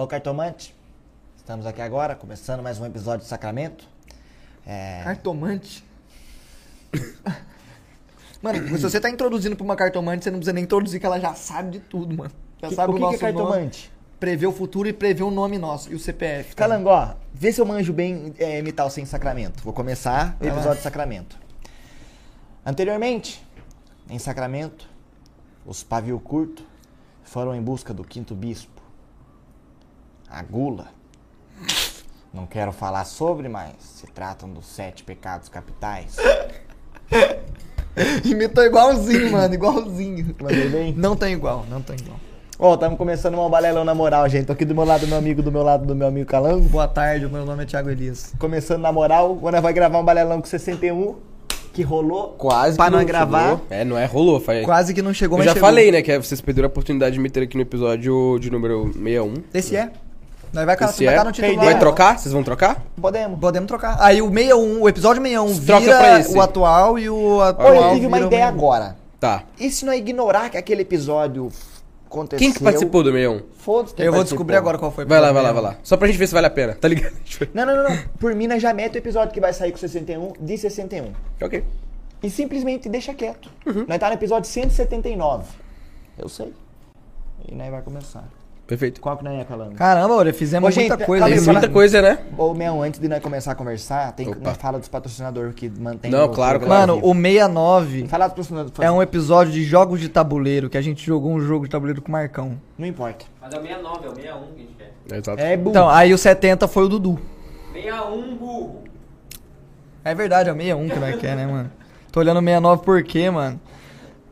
Alô, cartomante. Estamos aqui agora, começando mais um episódio de Sacramento. É... Cartomante. mano, se você tá introduzindo pra uma cartomante, você não precisa nem introduzir que ela já sabe de tudo, mano. Já Que- sabe o o, que, nosso que é nome, cartomante? prevê o futuro e prevê o nome nosso e o CPF. tá? Calangó, vê se eu manjo bem é, imitar o Sem Sacramento. Vou começar o episódio de Sacramento. Anteriormente, em Sacramento, os pavio curto foram em busca do quinto bispo. A gula. Não quero falar sobre, mas se tratam dos sete pecados capitais. Imitou igualzinho, mano, igualzinho. Mandei bem? Não tem igual, não tem igual. Ó, estamos começando um balelão na moral, gente. Tô aqui do meu lado, meu amigo, do meu lado, do meu amigo Calango. Boa tarde, meu nome é Thiago Elias. Começando na moral, quando vai gravar um balelão com 61, que rolou. Quase Pra que não gravar. chegou. É, não é, rolou. Foi... Quase que não chegou, Eu mas já chegou. falei, né, que vocês perderam a oportunidade de meter aqui no episódio de número 61. Esse é. Nós vai, Esse vai é. no título. Vai trocar? Vocês vão trocar? Podemos. Podemos trocar. Aí o 61, o episódio 61 Troca vira pra esse. o atual e o atual Olha, eu tive uma vira o ideia 61. agora. Tá. E se não ignorar que aquele episódio aconteceu? Quem que participou do 61? Foda-se quem Eu vou participou. descobrir agora qual foi. o Vai lá, vai lá, vai lá. Só pra gente ver se vale a pena, tá ligado? Não, não, não, não. Por mim, nós já mete o episódio que vai sair com 61 de 61. ok. E simplesmente deixa quieto. Uhum. Nós tá no episódio 179. Eu sei. E nós vai começar. Perfeito. Qual que nós é, Calango? Caramba, olha, fizemos Ô, gente, muita coisa. calma aí, Tem fala- muita coisa, né? Ô, Mel, antes de nós começar a conversar, tem que Opa. nós fala dos patrocinadores que mantém Não, o claro, programa Mano, o 69 Fala dos patrocinadores. é um episódio de jogos de tabuleiro, que a gente jogou um jogo de tabuleiro com o Marcão. Não importa. Mas é o 69, é o 61 que a gente quer. Exato. É burro. Então, aí o 70 foi o Dudu. 61, burro. É verdade, é o 61 que nós quer, né, mano? Tô olhando o 69 por quê, mano?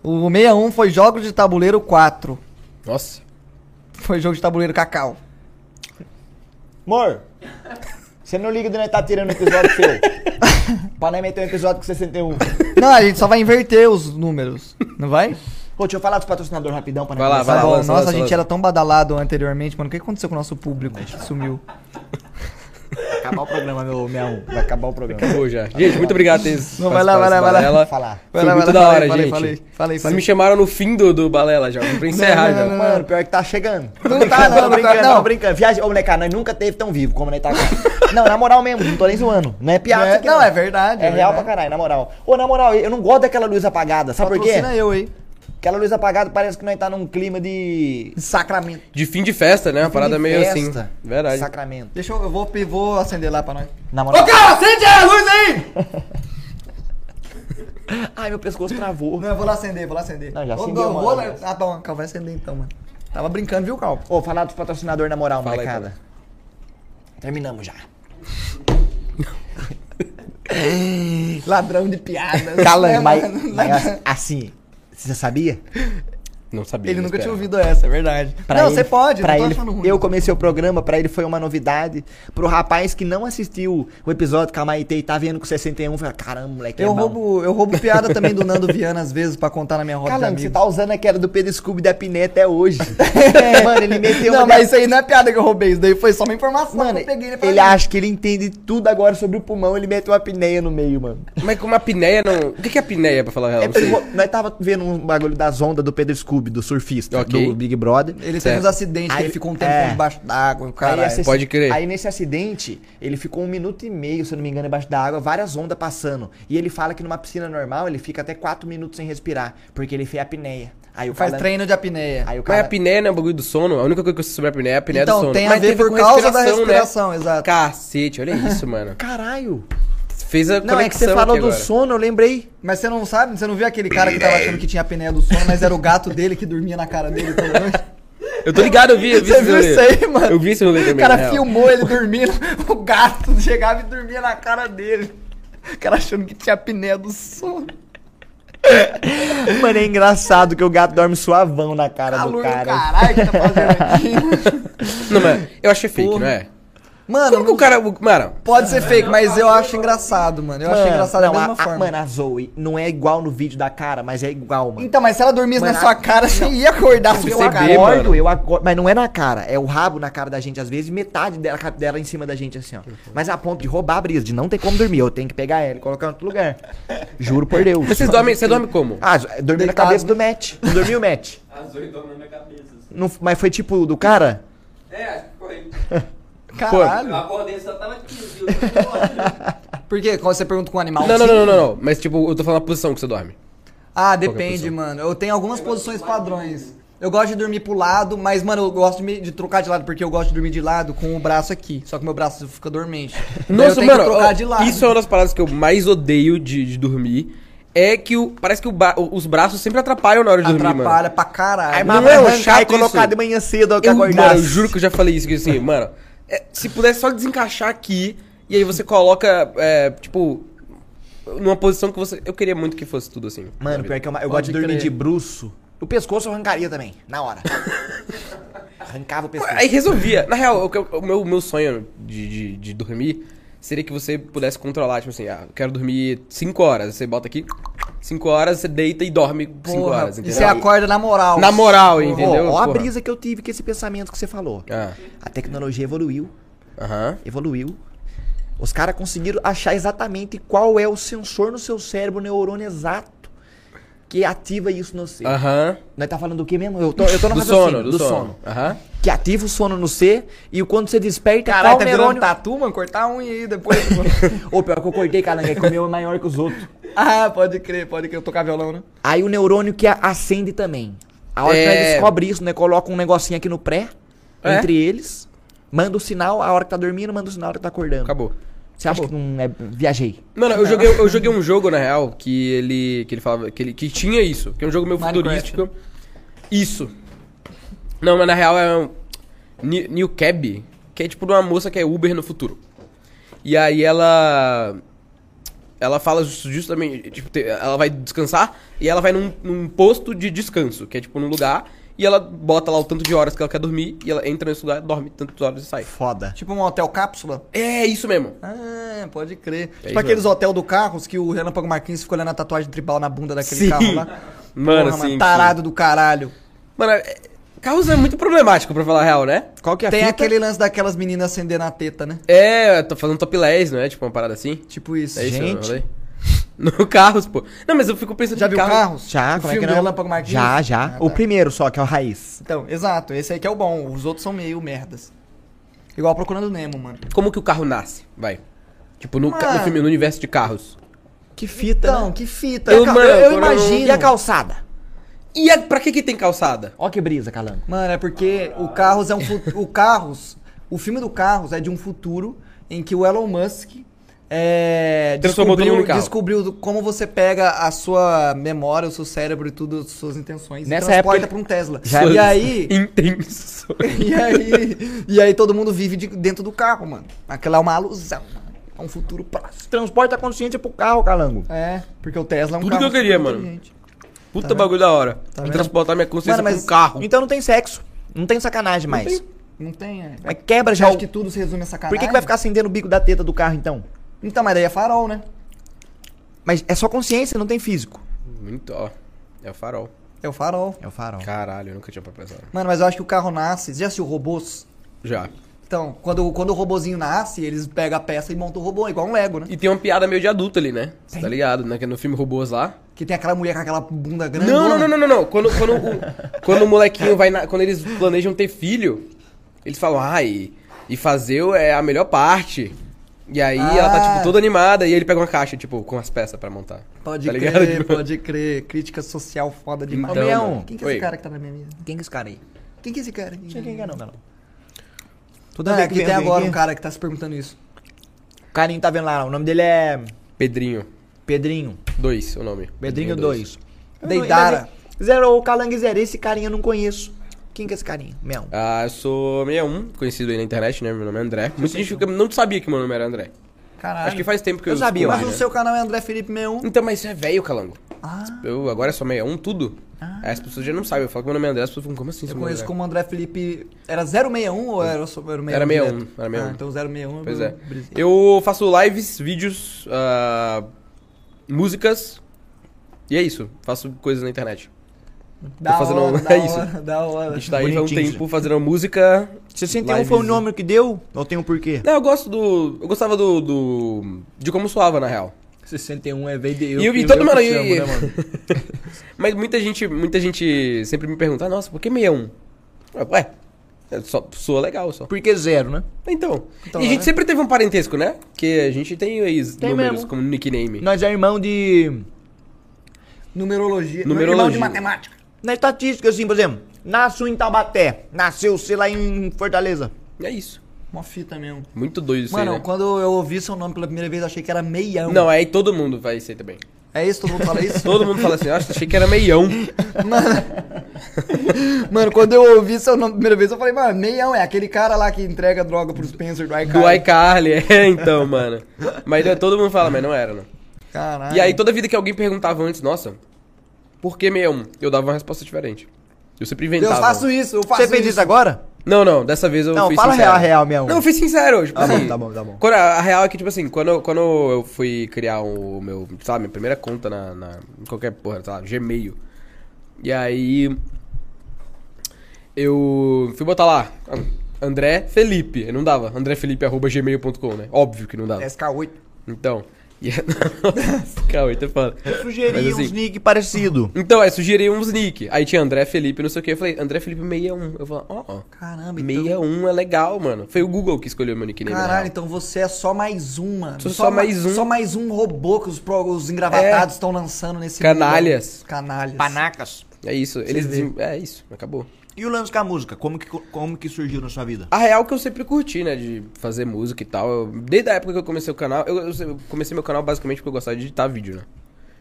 O 61 foi jogos de tabuleiro 4. Nossa. Foi jogo de tabuleiro Cacau. Amor, você não liga de nós tá tirando o episódio seu. pra nós meter um episódio com 61. Não, a gente só vai inverter os números, não vai? Pô, deixa eu falar dos patrocinadores rapidão pra nós Vai lá, vai lá, nossa, a gente era tão badalado anteriormente, mano. O que aconteceu com o nosso público sumiu? Vai acabar o programa, meu 61. Vai acabar o programa. Acabou já. Gente, muito obrigado ter Não, vai lá, vai lá, vai lá. Balela. Falar. Foi Vai lá, muito vai da lá, hora, falei, gente. falei, falei, Vocês me chamaram no fim do, do Balela já. Pra encerrar não, já. não, não. Mano, pior que tá chegando. Não tá, não, brincando, não. brincando. Viagem, ô, molecada, nós nunca teve tão vivo como nós tá agora. não, na moral mesmo, não tô nem zoando. Não é piada É, não, é verdade, É, é real pra caralho, na moral. Ô, na moral, eu não gosto daquela luz apagada. Sabe por quê? Eu aí. Aquela luz apagada parece que nós tá num clima de... Sacramento. De fim de festa, né? Uma parada de meio assim. festa. Verdade. Sacramento. Deixa eu, eu vou, vou acender lá pra nós. Na moral... cara, acende a luz aí! Ai, meu pescoço travou. Não, eu vou lá acender, vou lá acender. Não, já Ô, acendeu, mano. vou lá- Ah, bom, calma, vai acender então, mano. Tava brincando, viu, Cal? Ô, falar dos patrocinadores na moral, Fala aí, molecada. Terminamos já. Ladrão de piadas. Calando, né, mas, mano? mas assim, você sabia? Não sabia. Ele nunca tinha esperava. ouvido essa, é verdade. Pra não, ele- você pode, pra não tô ele, achando ruim. Eu comecei o programa, pra ele foi uma novidade. Pro rapaz que não assistiu o episódio com a Maite e tá vendo com 61, falei, caramba, moleque, Eu é roubo, eu roubo piada também do Nando Viana às vezes pra contar na minha roda de Calango, você tá usando aquela do Pedro Scooby da Piné até hoje. Mano, ele meteu Não, uma... mas isso aí não é piada que eu roubei, isso daí foi só uma informação Mano, que eu peguei. pra ele mim. acha que ele entende tudo agora sobre o pulmão, ele meteu uma apneia no meio, mano. Mas com uma apneia não. O que que é apneia, pra falar a real? É nós tava vendo um bagulho das ondas do Pedro Scooby, do surfista, Ok. do Big Brother. Ele teve Certo. uns acidentes, que Aí- ele ficou um tempo é. debaixo d'água, Aí, esse- Pode crer. Aí nesse acidente, ele ficou um minuto e meio, se eu não me engano, embaixo da água, várias ondas passando. E ele fala que numa piscina normal ele fica até quatro minutos sem respirar, porque ele fez apneia. Aí o Faz cara... treino de apneia. Aí o Mas cara... a apneia não é um bagulho do sono? A única coisa que eu sei sobre a apneia é a apneia do Então, sono. tem a Mas ver teve por causa da né? respiração, exato. Cacete, olha isso, mano. Caralho! Fez a Não, é que você conexão falou do sono, eu lembrei. Mas você não sabe? Você não viu aquele cara que tava achando que tinha apneia do sono, mas era o gato dele que dormia na cara dele toda noite? Eu tô ligado, eu vi, eu vi Você viu rolê. isso aí, mano? Eu vi esse rolê O também. cara na real. filmou ele dormindo, o gato chegava e dormia na cara dele. O cara achando que tinha apneia do sono. Mano, é engraçado que o gato dorme suavão na cara Calor do do cara. caralho que tá fazendo aqui. Não, mas eu achei fake, Porra. não é? Mano, Como que o cara. Mano, pode ser fake, mas eu acho engraçado, mano. Eu acho Mano, engraçado não, da mesma a, a- forma. mano, a Zoe não é igual no vídeo da cara, mas é igual, mano. Então, mas se ela dormisse Mano, na sua a- cara, você ia acordar com Se cara. acordo, eu acordo, mas não é na cara, é o rabo na cara da gente às vezes e metade dela, dela em cima da gente assim, ó. Mas a ponto de roubar a brisa, de não ter como dormir, eu tenho que pegar ela e colocar em outro lugar. Juro por Deus. mas vocês dormem, você dorme como? Ah, dormi na cabeça do Matt. Não dormiu, Matt? As oito na minha cabeça. assim. Não, mas foi tipo do cara? É, acho que foi. Caralho. Eu acordei só tava 15. Eu Por quê? Quando você pergunta com um animal? Não, não, não, não, não. Mas tipo, eu tô falando a posição que você dorme. Ah, Qualquer depende, mano. Eu tenho algumas posições padrões. Eu gosto de dormir pro lado, mas, mano, eu gosto de, me- de trocar de lado, porque eu gosto de dormir de lado com o braço aqui. Só que meu braço fica dormente. Nossa, tenho mano, que trocar ó, de lado. isso é uma das paradas que eu mais odeio de, de dormir. É que o, parece que o ba- os braços sempre atrapalham na hora de dormir, mano. Atrapalha pra caralho. Aí, Não mas é chato colocar isso? de manhã cedo Eu, mano, acordasse. eu juro que eu já falei isso, que assim, mano, é, se pudesse só desencaixar aqui, e aí você coloca, é, tipo, numa posição que você... Eu queria muito que fosse tudo assim. Mano, pior que eu, eu gosto de dormir crer. de bruço. O pescoço eu arrancaria também, na hora. Arrancava o pescoço. Aí resolvia. Na real, o, o meu, meu sonho de, de, de dormir seria que você pudesse controlar, tipo assim, ah, eu quero dormir 5 horas. Você bota aqui, 5 horas, você deita e dorme 5 Porra, horas, E entendeu? você acorda na moral. Na moral, Porra. entendeu? Ó, ó a brisa que eu tive com esse pensamento que você falou. Ah, A tecnologia evoluiu, Aham. evoluiu. Os caras conseguiram achar exatamente qual é o sensor no seu cérebro, o neurônio exato, que ativa isso no C. Aham. Nós tá falando do que mesmo? Eu tô, eu tô no Do sono, do, sono. Aham. Que ativa o sono no C e o quando você desperta, Caralho, qual tá neurônio... virando tatu, mano? Cortar a unha aí depois. Ô, pior que eu cortei, caramba, é que o meu é maior que os outros. ah, pode crer, pode crer. Eu tocar violão, né? Aí o neurônio que acende também. A hora que É. nós descobre isso, né? Coloca um negocinho aqui no pré, É. entre eles, manda o sinal, a hora que tá dormindo, manda o sinal a hora que tá acordando. Acabou. Você acha que não é. Viajei. Mano, eu joguei, eu joguei um jogo, na real, que ele. que ele falava. Que, ele, que tinha isso. Que é um jogo meio Minecraft. futurístico. Isso. Não, mas na real é um. New, New Cab, que é tipo de uma moça que é Uber no futuro. E aí ela. Ela fala just- justamente. Tipo, te- ela vai descansar e ela vai num, num posto de descanso, que é tipo num lugar. E ela bota lá o tanto de horas que ela quer dormir. E ela entra nesse lugar, dorme tantas horas e sai. Foda. Tipo um hotel cápsula. É isso mesmo. Ah, pode crer. É tipo aqueles mesmo. hotel do Carros que o Renan Pago Marquinhos ficou olhando a tatuagem tribal na bunda daquele Sim. carro lá. Mano, Porra, sim, sim. Tarado do caralho. Mano, é- Carros é muito problemático, pra falar a real, né? Qual que é a Tem fita? aquele lance daquelas meninas acendendo a teta, né? É, tô fazendo topless, não é? Tipo uma parada assim. Tipo isso. É isso, Gente. No Carros, pô. Não, mas eu fico pensando Já em viu carro- Carros? Já, o como é que não? Relâmpago Marquinhos? Já, já. Ah, O tá. primeiro só, que é o Raiz. Então, exato. Esse aí que é o bom. Os outros são meio merdas. Igual Procurando Nemo, mano. Como que o carro nasce? Vai. Tipo, no, ca- no filme, no universo de carros. Que fita, Então, né? que fita. Eu, Eu, mano, eu, imagino. E a calçada? E a, pra que que tem calçada? Ó que brisa, Calango. Mano, é porque o Carros é um fu- o Carros, o filme do Carros é de um futuro em que o Elon Musk é, Transformou descobriu, descobriu como você pega a sua memória, o seu cérebro e tudo, as suas intenções Nessa e transporta época- pra um Tesla. Já- e aí, Intenso. e aí, e aí todo mundo vive de- dentro do carro, mano. Aquela é uma alusão, mano. É um futuro próximo. Transporta a consciência pro carro, Calango. É, porque o Tesla é um Tudo carro que eu queria, mano. Puta Tá bagulho da hora. Tá transportar minha consciência Mano, um carro. Então não tem sexo. Não tem sacanagem mais. Não tem, é. Mas quebra já acha o... que tudo se resume a Por sacanagem? que, que vai ficar acendendo o bico da teta do carro, então? Então, mas daí é farol, né? Mas é só consciência, não tem físico. Muito, ó. É o farol. É o farol. É o farol. Caralho, eu nunca tinha pensado. Mano, mas eu acho que o carro nasce. Você já assistiu robôs? Já. Então, quando, quando o robozinho nasce, eles pegam a peça e montam o robô, igual um Lego, né? E tem uma piada meio de adulto ali, né? Você tá ligado, né? Que é no filme Robôs lá. Que tem aquela mulher com aquela bunda grande. Não, não, não, não, não, não. Quando, quando, o, quando o molequinho vai na, Quando eles planejam ter filho, eles falam, ah, e, e fazer é a melhor parte. E aí ela tá, Ah. tipo, toda animada e ele pega uma caixa, tipo, com as peças pra montar. Pode tá crer, ligado? Tipo, pode crer. Crítica social foda demais. Então, Leão. Quem que é Oi. esse cara que tá na minha mesa? Quem que é esse cara aí? Quem que é esse cara? Não sei quem que é não, não. Toda vez aqui que tem agora aqui- um cara que tá se perguntando isso. O carinho tá vendo lá, o nome dele é Pedrinho. Pedrinho. 2, o nome. Pedrinho dois. 2. Deidara. Zero o Calangue zero. Esse carinha eu não conheço. Quem que é esse carinha? Meu. Ah, eu sou 61, conhecido aí na internet, né? Meu nome é André. Muita gente fica- não sabia que meu nome era André. Caralho. Acho que faz tempo que eu Eu sabia, Mas o né? seu canal é André Felipe 61. Então, mas isso é velho, Calango. Ah, Eu agora sou 61, tudo. Aí as pessoas já não sabem. Eu falo que meu nome é André, as pessoas ficam, como assim? eu é conheço André? como André Felipe. Era 061 ou era, era 61? Era 61, direto? era 61. Ah, então 061 Pois eu é. brisei. Eu faço lives, vídeos, ah, músicas. E é isso. Faço coisas na internet. Da fazendo- hora, é da isso. hora, da hora. A gente tá aí há um tempo fazendo música. 61 foi o nome que deu? Ou tem um porquê? Não, eu gosto do. Eu gostava do. do de como soava, na real. 61 é veio de E eu- e todo mundo aí- Mas muita gente, muita gente sempre me pergunta, "Ah, nossa, por que 61? Eu, Ué, É, só soa legal só. Por que zero, né? Então. Então, e a gente né? sempre teve um parentesco, né? Que a gente tem aí os Tem números mesmo. como nickname. Nós é irmão de. Numerologia. Numerologia. Irmão de matemática. Na estatística, assim, por exemplo, nasceu em Taubaté, nasceu, sei lá, em Fortaleza. É isso. Uma fita mesmo. Muito doido isso Mano, aí, né? quando eu ouvi seu nome pela primeira vez, eu achei que era meião. Não, aí todo mundo vai ser também. É isso? Todo mundo fala isso? Todo mundo fala assim, nossa, achei que era meião. Mano, quando eu ouvi seu nome pela primeira vez, eu falei, mano, meião é aquele cara lá que entrega droga pro Spencer do iCarly. Do iCarly, é, então, mano. Mas é, todo mundo fala, mas não era, não. Caralho. E aí, toda vida que alguém perguntava antes, nossa, por que meião? Eu dava uma resposta diferente. Eu sempre Eu inventava. faço isso, eu faço Você fez isso agora? Não, não, dessa vez eu Não, fui fala sincero. real, real mesmo. Não, eu fui sincero. Tipo Tá bom, assim, tá bom, tá bom. Quando, a, a real é que, tipo assim, quando, eu- quando eu fui criar o meu, sabe, minha primeira conta na, na qualquer porra, sei lá, Gmail. E aí. Eu fui botar lá, André Felipe. Não dava, andrefelipe.gmail.com, né? Óbvio que não dava. SK8. Então. E... Calma, tá foda. Sugeri Mas, assim, uns nick parecido. Então, aí sugeri uns nick. Aí tinha André Felipe, não sei o que. Eu falei, André Felipe 61. Eu falei, ó, ó. Caramba, então... 61 é legal, mano. Foi o Google que escolheu meu nickname. na Caralho, então você é só mais um, mano. Só ma- mais um. Só mais um robô que os, os engravatados estão lançando nesse Canalhas. mundo. Canalhas. Panacas. É isso. Eles vê. é isso, acabou. E o lance com a música? Como que, como que surgiu na sua vida? A real que eu sempre curti, né, de fazer música e tal. Eu- desde a época que eu comecei o canal, eu, eu comecei meu canal basicamente porque eu gostava de editar vídeo, né?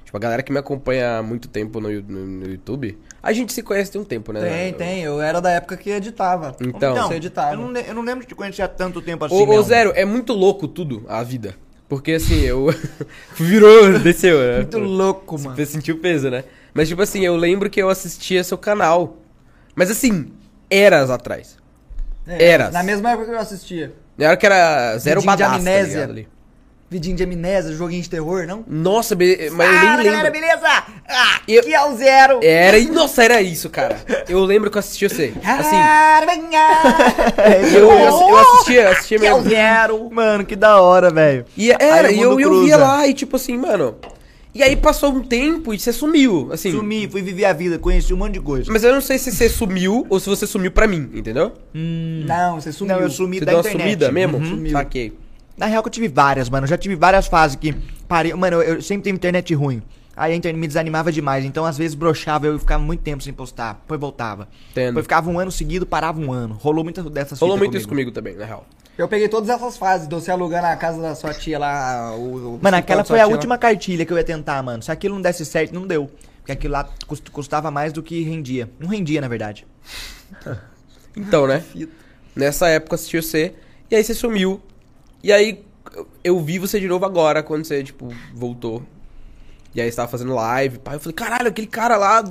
Tipo, a galera que me acompanha há muito tempo no, no- no YouTube, a gente se conhece tem um tempo, né? Tem, Eu- tem. Eu era da época que editava. Então, você editava. eu não, le- eu não lembro de te conhecer há tanto tempo assim. Ô, ô. Zero, é muito louco tudo, a vida. Porque assim, eu. Virou, desceu, né? Muito louco, mano. Você sentiu peso, né? Mas tipo assim, eu lembro que eu assistia seu canal. Mas assim, eras atrás. É, Eras. Na mesma época que eu assistia. Na hora que era zero Vidinho de badass, tá amnésia. ligado ali. Vidinho de amnésia, joguinho de terror, não? Nossa, be- mas eu Fala, nem galera, lembro. beleza? Ah, Eu- aqui é o Zero. Era, e nossa, era isso, cara. Eu lembro que eu assistia você. Assim, eu, eu, eu assistia, eu assistia Aqui é o mesmo. Zero. Mano, que da hora, velho. E era, Aí o e eu, eu via lá e tipo assim, mano. E aí passou um tempo e você sumiu, assim. Sumi, fui viver a vida, conheci um monte de coisa. Mas eu não sei se você sumiu ou se você sumiu pra mim, entendeu? Não, você sumiu. Não, eu sumi Você da deu uma internet. sumida mesmo? Uhum. Saquei. Na real que eu tive várias, mano. Eu já tive várias fases que parei. Mano, eu, eu sempre tive internet ruim. Aí a internet me desanimava demais. Então, às vezes, broxava, eu ficava muito tempo sem postar. Depois voltava. Entendo. Depois ficava um ano seguido, parava um ano. Rolou muitas dessas Rolou muito isso comigo também, na real. Eu peguei todas essas fases, de você alugando a casa da sua tia lá. O, o Mano, aquela foi a lá. última cartilha que eu ia tentar, mano. Se aquilo não desse certo, não deu. Porque aquilo lá cust- custava mais do que rendia. Não rendia, na verdade. Então, né? Nessa época eu assisti você, e aí você sumiu. E aí eu- vi você de novo agora, quando você, tipo, voltou. E aí você tava fazendo live, pai. Eu falei, caralho, aquele cara lá.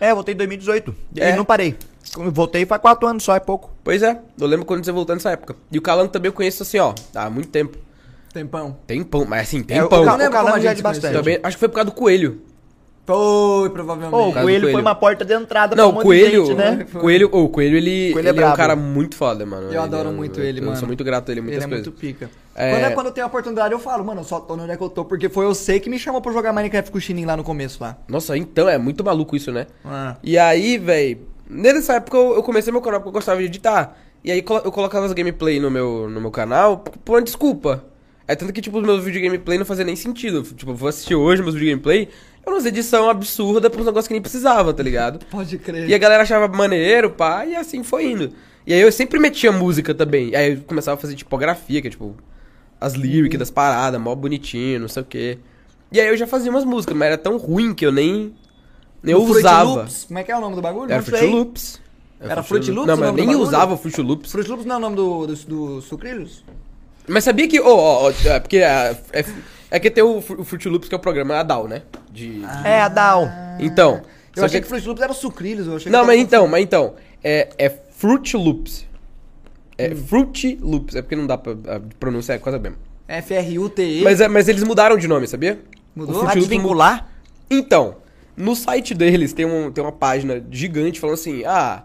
É, eu voltei em 2018. E É. não parei. Eu voltei faz quatro anos só, é pouco. Pois é, eu lembro quando você voltou nessa época. E o Calango também eu conheço assim, ó, há muito tempo. Tempão. Tempão, mas assim, É, o, tempão. o, Não o Calango já é de bastante. Também, acho que foi por causa do coelho. Foi, provavelmente. Ô, o coelho, coelho. foi uma porta de entrada Não, pra um o monte de coelho, gente, né? coelho, ô, o coelho ele, Coelho é ele é, um cara muito foda, mano. Eu Ele adoro é- muito eu- ele, eu mano. sou muito grato a ele muitas Ele é coisas. muito pica. É. Quando, é, quando eu tenho a oportunidade, eu falo, mano, eu só tô onde é que eu tô, porque foi eu sei que me chamou pra jogar Minecraft com o Chininho lá no começo lá. Nossa, então é muito maluco isso, né? Ah. E aí, velho, nessa época eu, eu comecei meu canal porque eu gostava de editar. E aí eu colocava as gameplay no meu, no meu canal por uma desculpa. É tanto que, tipo, os meus vídeos de gameplay não faziam nem sentido. Tipo, eu vou assistir hoje meus vídeos de gameplay, eu umas edição absurda pra uns negócios que nem precisava, tá ligado? Pode crer. E a galera achava maneiro, pá, e assim foi indo. E aí eu sempre metia música também. Aí eu começava a fazer tipografia, que é tipo, as lyrics das paradas, mó bonitinho, não sei o quê. E aí eu já fazia umas músicas, mas era tão ruim que eu nem. Nem No Fruit usava. Loops, como é que é o nome do bagulho? Era Fruit. Loops. Era Fruit Loops Não, mas eu nem usava o Fruit Loops. Fruit Loops não é o nome do, do, do Sucrilhos? Mas sabia que. Ó, ó, ó, é porque é, é, é que tem o, o Fruit Loops, que é o programa a DAO, né? De. É, a Down. Então. Eu achei que Fruit Loops era Sucrilhos, eu achei Não, que mas então, mas então. É, é Fruit Loops. É Fruit Loops. É porque não dá pra. A pronúncia é quase a mesma. F-R-U-T-E. Mas, é- mas eles mudaram de nome, sabia? Mudou? O Pra Fruit Loops desvincular? Então, no site deles tem, um, tem uma página gigante falando assim: ah,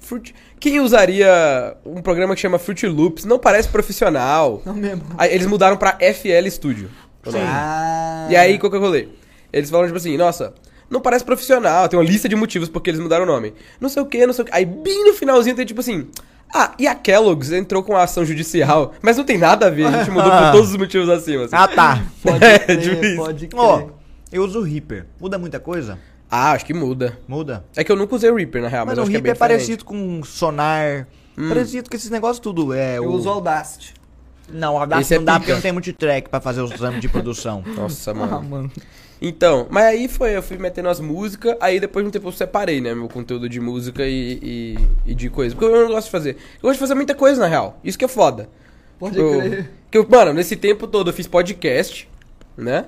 Fruit... quem usaria um programa que chama Fruit Loops não parece profissional. Não mesmo. Aí eles mudaram pra FL Studio. nome. Ah. E aí, qual que eu rolei? Eles falaram tipo assim: nossa, não parece profissional, tem uma lista de motivos porque eles mudaram o nome. Não sei o que, não sei o que. Aí, bem no finalzinho, tem tipo assim: Ah, e a Kellogg's entrou com a ação judicial, mas não tem nada a ver, a gente mudou por todos os motivos acima. assim. Ah, tá. Pode É, crer, difícil. pode crer. Ó, eu uso o Reaper. Muda muita coisa? Ah, acho que muda. Muda. É que eu nunca usei o Reaper, na real, mas, Mas o acho que é Reaper bem é diferente. parecido com sonar. Parecido com esses negócios tudo. É, eu o... uso o Audacity. Não, o Audacity é não dá pica. porque não tem multitrack pra fazer os exames de produção. Nossa, mano. Ah, mano. Então, mas aí foi, eu fui metendo as músicas, aí depois de um tempo eu separei, né, meu conteúdo de música e, e, e de coisa. Porque eu não gosto de fazer. Eu gosto de fazer muita coisa, na real. Isso que é foda. Pode eu, crer. Que eu, mano, nesse tempo todo eu fiz podcast, né?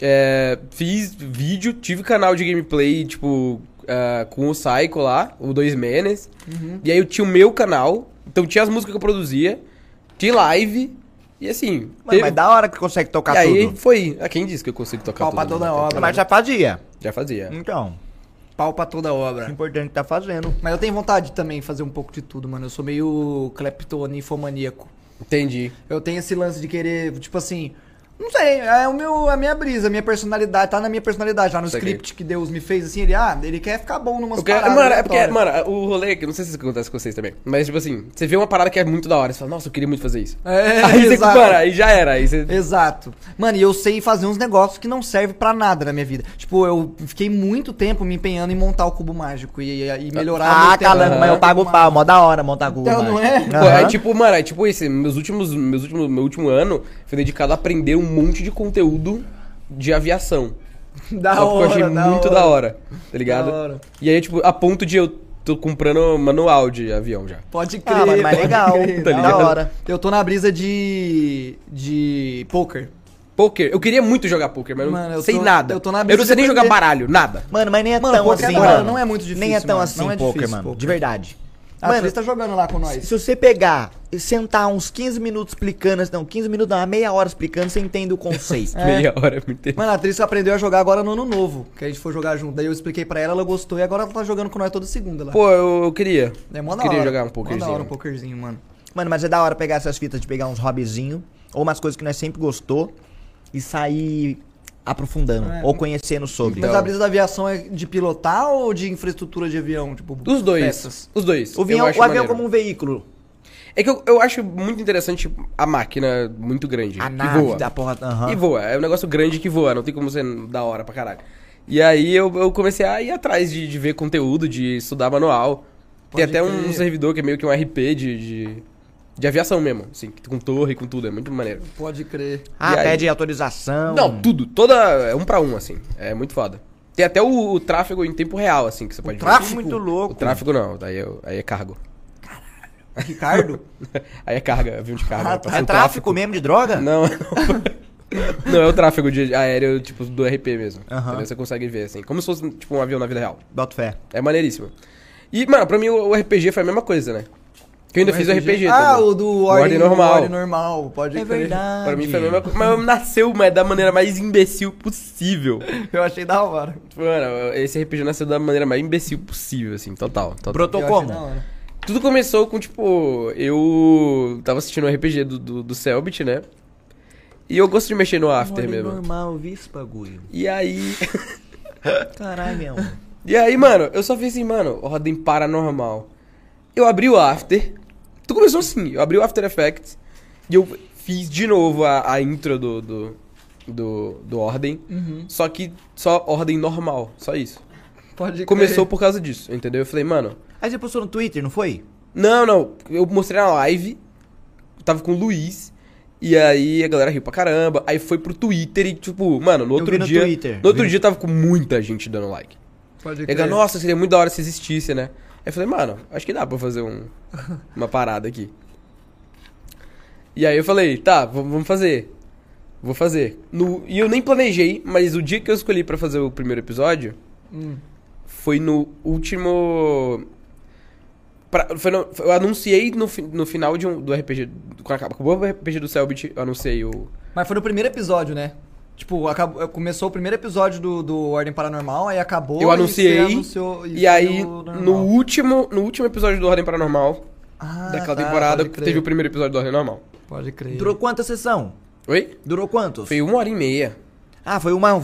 É, fiz vídeo, tive canal de gameplay, tipo, ah, com o Psycho lá, o Dois Menes. Uhum. E aí eu tinha o meu canal, então tinha as músicas que eu produzia, tinha live, e assim. Mano, teve- mas da hora que consegue tocar e aí tudo. foi. A quem disse que eu consigo tocar Pau pra tudo? toda né? obra. Mas já fazia. Já fazia. Então, Pau pra toda é obra. importante que tá fazendo. Mas eu tenho vontade também de fazer um pouco de tudo, mano. Eu sou meio cleptonifomaníaco. Entendi. Eu tenho esse lance de querer, tipo assim. Não sei, é o meu, a minha brisa, a minha personalidade, tá na minha personalidade, lá no Saquei. script que Deus me fez, assim, ele, ah, ele quer ficar bom numas Eu quero- paradas mano, é porque, mano, o rolê, que eu não sei se isso acontece com vocês também, mas tipo assim, você vê uma parada que é muito da hora, você fala, nossa, eu queria muito fazer isso. É, aí você, exato. mano, aí já era, aí você... Exato. Mano, e eu sei fazer uns negócios que não servem pra nada na minha vida. Tipo, eu fiquei muito tempo me empenhando em montar o cubo mágico e, e melhorar o Ah, calango, tema. mas eu pago o pau. Mó da hora montar Google. Então, não Maps. é? Pô, Aham. é tipo, mano, é tipo esse, meus últimos, meus últimos, meu último ano foi dedicado a aprender um monte de conteúdo de aviação. Da Só porque eu achei hora, muito da hora, tá ligado? Da hora. E aí, tipo, a ponto de eu tô comprando manual de avião já. Pode crer. Ah, mas, legal. crer, Tá da hora. Eu tô na brisa de. de. poker. Poker, eu queria muito jogar poker, mas eu Mano, eu sei tô- nada. eu tô na eu não sei nem jogar baralho, nada. Mano, mas nem é Mano, tão poker assim, da hora, mano. não é muito difícil, Nem é tão mano. assim, Não é poker, difícil, mano. poker. De verdade. Mano, você tá jogando lá com nós. Se você pegar e sentar uns 15 minutos explicando, não, 15 minutos não, uma meia hora explicando, você entende o conceito. É. Meia hora é muito tempo. Mano, a atriz aprendeu a jogar agora no ano novo. Que a gente foi jogar junto. Daí eu expliquei pra ela, ela gostou e agora ela tá jogando com nós toda segunda lá. Pô, eu, eu queria. é mó da queria hora. jogar um Mó pokerzinho. da hora um pokerzinho, mano. Mano, mas é da hora pegar essas fitas de pegar uns hobbyzinho ou umas coisas que nós sempre gostou e sair aprofundando É. ou conhecendo sobre. Mas a brisa da aviação é de pilotar ou de infraestrutura de avião? Tipo, Os dois. peças? Os dois. O acho o avião maneiro. como um veículo. É que eu, eu acho muito interessante a máquina muito grande. A que nave voa. da porra. aham. E voa. É um negócio grande que voa. Não tem como ser da hora pra caralho. E aí eu, eu comecei a ir atrás de, de ver conteúdo, de estudar manual. Tem Pode até um crer. servidor que é meio que um RP de, de, de aviação mesmo. Assim, com torre, com tudo. É muito maneiro. Pode crer. Ah, aí? pede autorização. Não, tudo. Toda. É um pra um, assim. É muito foda. Tem até o, o tráfego em tempo real, assim, que você pode ver. Tráfego muito louco. O tráfego não, daí é, aí é cargo. Ricardo? aí é carga, avião de carga. Ah, É o tráfico mesmo de droga? Não, não. Não, é o tráfego de aéreo, tipo, do RP mesmo. Entendeu? Você consegue ver, assim. Como se fosse, tipo, um avião na vida real. Boto fé. É maneiríssimo. E, mano, pra mim o o RPG foi a mesma coisa, né? Que eu ainda fiz o RPG Ah, também. o do ordem, ordem normal. Ordem normal, pode É crer. verdade. Pra mim foi a mesma coisa. Mas nasceu mas da maneira mais imbecil possível. Eu achei da hora. Mano, esse RPG nasceu da maneira mais imbecil possível, assim, total. total. Brotou como? hora. Tudo começou com, tipo, eu tava assistindo o RPG do, do, do Selbit, né? E eu gosto de mexer no After Olha, mesmo. normal, vi esse bagulho. E aí. Caralho, meu. E aí, mano, eu só fiz assim, mano, ordem paranormal. Eu abri o After. Tudo começou assim, eu abri o After Effects e eu fiz de novo a, a intro do, do, do, do Ordem. Uhum. Só que só ordem normal, só isso. Pode Começou crer. por causa disso, entendeu? Eu falei, mano, Aí você postou no Twitter, não foi? não, não, eu mostrei na live, tava com o Luiz. E aí a galera riu pra caramba. Aí foi pro Twitter e, tipo, mano, no outro no dia. Twitter. No outro Vi. dia tava com muita gente dando like. Pode E crer. aí, nossa, seria muito da hora se existisse, né? Aí eu falei, mano, acho que dá pra fazer um, uma parada aqui. E aí eu falei, tá, vamos fazer. Vou fazer. No, e eu nem planejei, mas o dia que eu escolhi pra fazer o primeiro episódio Hum. foi no último. pra- foi no- eu anunciei no, no final de um, do RPG. Quando acabou acabou o RPG do Selbit, eu anunciei o. Mas foi no primeiro episódio, né? Tipo, acabou, começou o primeiro episódio do, do Ordem Paranormal, aí acabou. Eu anunciei. anunciou- E aí, no último, no último episódio do Ordem Paranormal, Ah, daquela tá, temporada, teve o primeiro episódio do Ordem Normal. Pode crer. Durou quanta sessão? Oi? Durou quantos? Foi uma hora e meia. Ah, foi uma.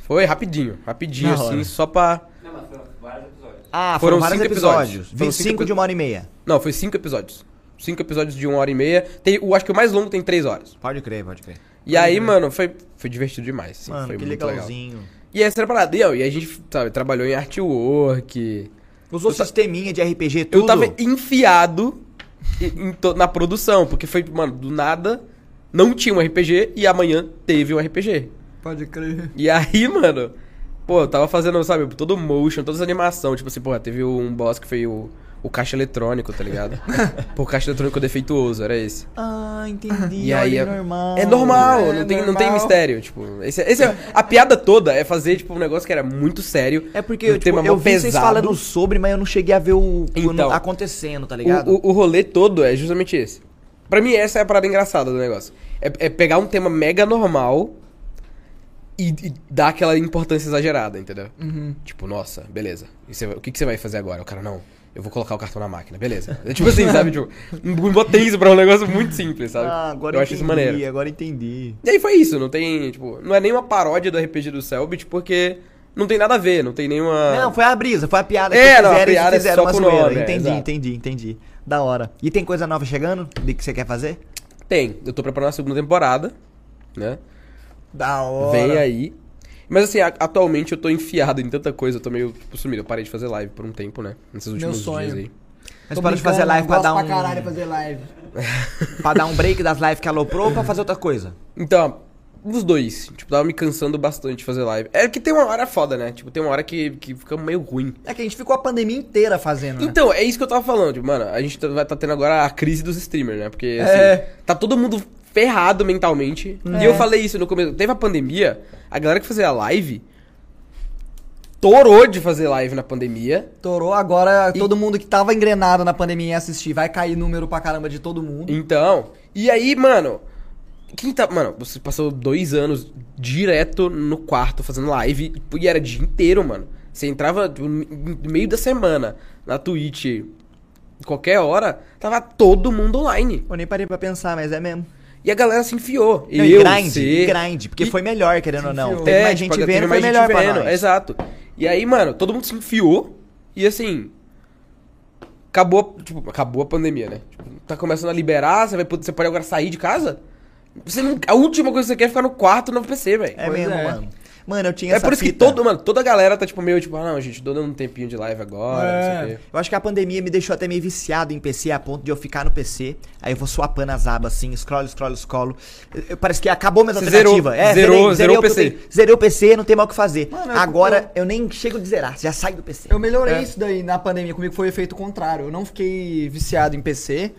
Foi rapidinho, rapidinho, Na assim, hora. só pra. Não, mas foram vários episódios. Ah, Foram foram, vários cinco episódios. episódios. Foram 25 cinco de uma hora e meia. Não, foi cinco episódios. Cinco episódios de uma hora e meia. Tem, eu acho que o mais longo tem três horas. Pode crer, pode crer. E aí, mano, foi, foi divertido demais. assim, Mano, foi que muito legal. legalzinho. E essa era a parada. E, ó, e a gente, sabe, trabalhou em artwork. Usou ta- sisteminha de RPG tudo. Eu tava enfiado em- em to- na produção, porque foi, mano, do nada não tinha um RPG e amanhã teve um RPG. Pode crer. E aí, mano, pô, eu tava fazendo, sabe, todo motion, todas as animações. Tipo assim, pô, teve um boss que foi o, o caixa eletrônico, tá ligado? o caixa eletrônico defeituoso, era esse. Ah, entendi. E aí é é normal. É normal, É não, tem, não tem normal. mistério. Tipo, esse, esse é- a piada toda é fazer, tipo, um negócio que era muito sério. É porque um tipo, tema eu vi vocês pesado. falando sobre, mas eu não cheguei a ver o Então, quando acontecendo, tá ligado? O, o, o rolê todo é justamente esse. Pra mim, essa é a parada engraçada do negócio. É, é pegar um tema mega normal e, e dar aquela importância exagerada, entendeu? Uhum. Tipo, nossa, beleza. Você o que, que você vai fazer agora? O cara, não, eu vou colocar o cartão na máquina, beleza. É tipo assim, sabe? Tipo, um botei isso pra um negócio muito simples, sabe? Ah, agora eu entendi, acho isso maneiro. agora entendi. E aí foi isso, não tem, tipo, não é nem uma paródia do RPG do Selbit, porque não tem nada a ver, não tem nenhuma... Não, foi a brisa, foi a piada É, que não, a piada e é fizeram só uma com zoeira. nome, é, entendi, exato. entendi, entendi. Da hora. E tem coisa nova chegando? De que você quer fazer? Tem, eu tô preparando a segunda temporada, né? Da hora. Vem aí. Mas assim, a- atualmente eu tô enfiado em tanta coisa, eu tô meio tipo, sumido. Eu parei de fazer live por um tempo, né? Nesses Meu últimos sonho. dias aí. Mas para de fazer live pra dar um. pra caralho fazer live. pra dar um break das lives que aloprou ou pra fazer outra coisa? Então, os dois. Tipo, tava me cansando bastante de fazer live. É que tem uma hora foda, né? Tipo, tem uma hora que, que fica meio ruim. É que a gente ficou a pandemia inteira fazendo, né? Então, é isso que eu tava falando. Tipo, mano, a gente tá- vai tá tendo agora a crise dos streamers, né? Porque, assim, É. tá todo mundo ferrado mentalmente. É. E eu falei isso no começo. Teve a pandemia, a galera que fazia live torou de fazer live na pandemia. Torou, agora E- todo mundo que tava engrenado na pandemia ia assistir. Vai cair número pra caramba de todo mundo. Então, e aí, mano, quem tá. Mano, você passou dois anos direto no quarto fazendo live e era dia inteiro, mano. Você entrava tipo, no meio da semana na Twitch, qualquer hora, tava todo mundo online. Eu nem parei pra pensar, mas é mesmo. E a galera se enfiou. Não, eu, e grind, você, grind, porque e- foi melhor, querendo ou não. Teve é, mais tipo, gente teve vendo, foi mais gente melhor pra vendo, nós. Exato. E aí, mano, todo mundo se enfiou e assim. Acabou, tipo, acabou a pandemia, né? Tipo, tá começando a liberar, você, vai, poder- você pode agora sair de casa. Você não, a última coisa que você quer é ficar no quarto no PC, velho. É Pois mesmo, é. mano. Mano, eu tinha É essa por isso que fita. todo, mano, toda a galera tá tipo meio tipo, ah, não, gente, tô dando um tempinho de live agora, não sei o quê. Eu acho que a pandemia me deixou até meio viciado em PC, a ponto de eu ficar no PC, aí eu vou swapando as abas assim, scroll, scroll, scroll. Eu- eu- Parece que acabou minha alternativa. zerou- é, zerou- zerei, zerou o eu PC. tenho- Zerei o PC, não tem mais o que fazer. Mano, eu- Agora eu nem chego de zerar, já sai do PC. Eu melhorei É. isso daí na pandemia. Comigo foi o efeito contrário. Eu não fiquei viciado em PC.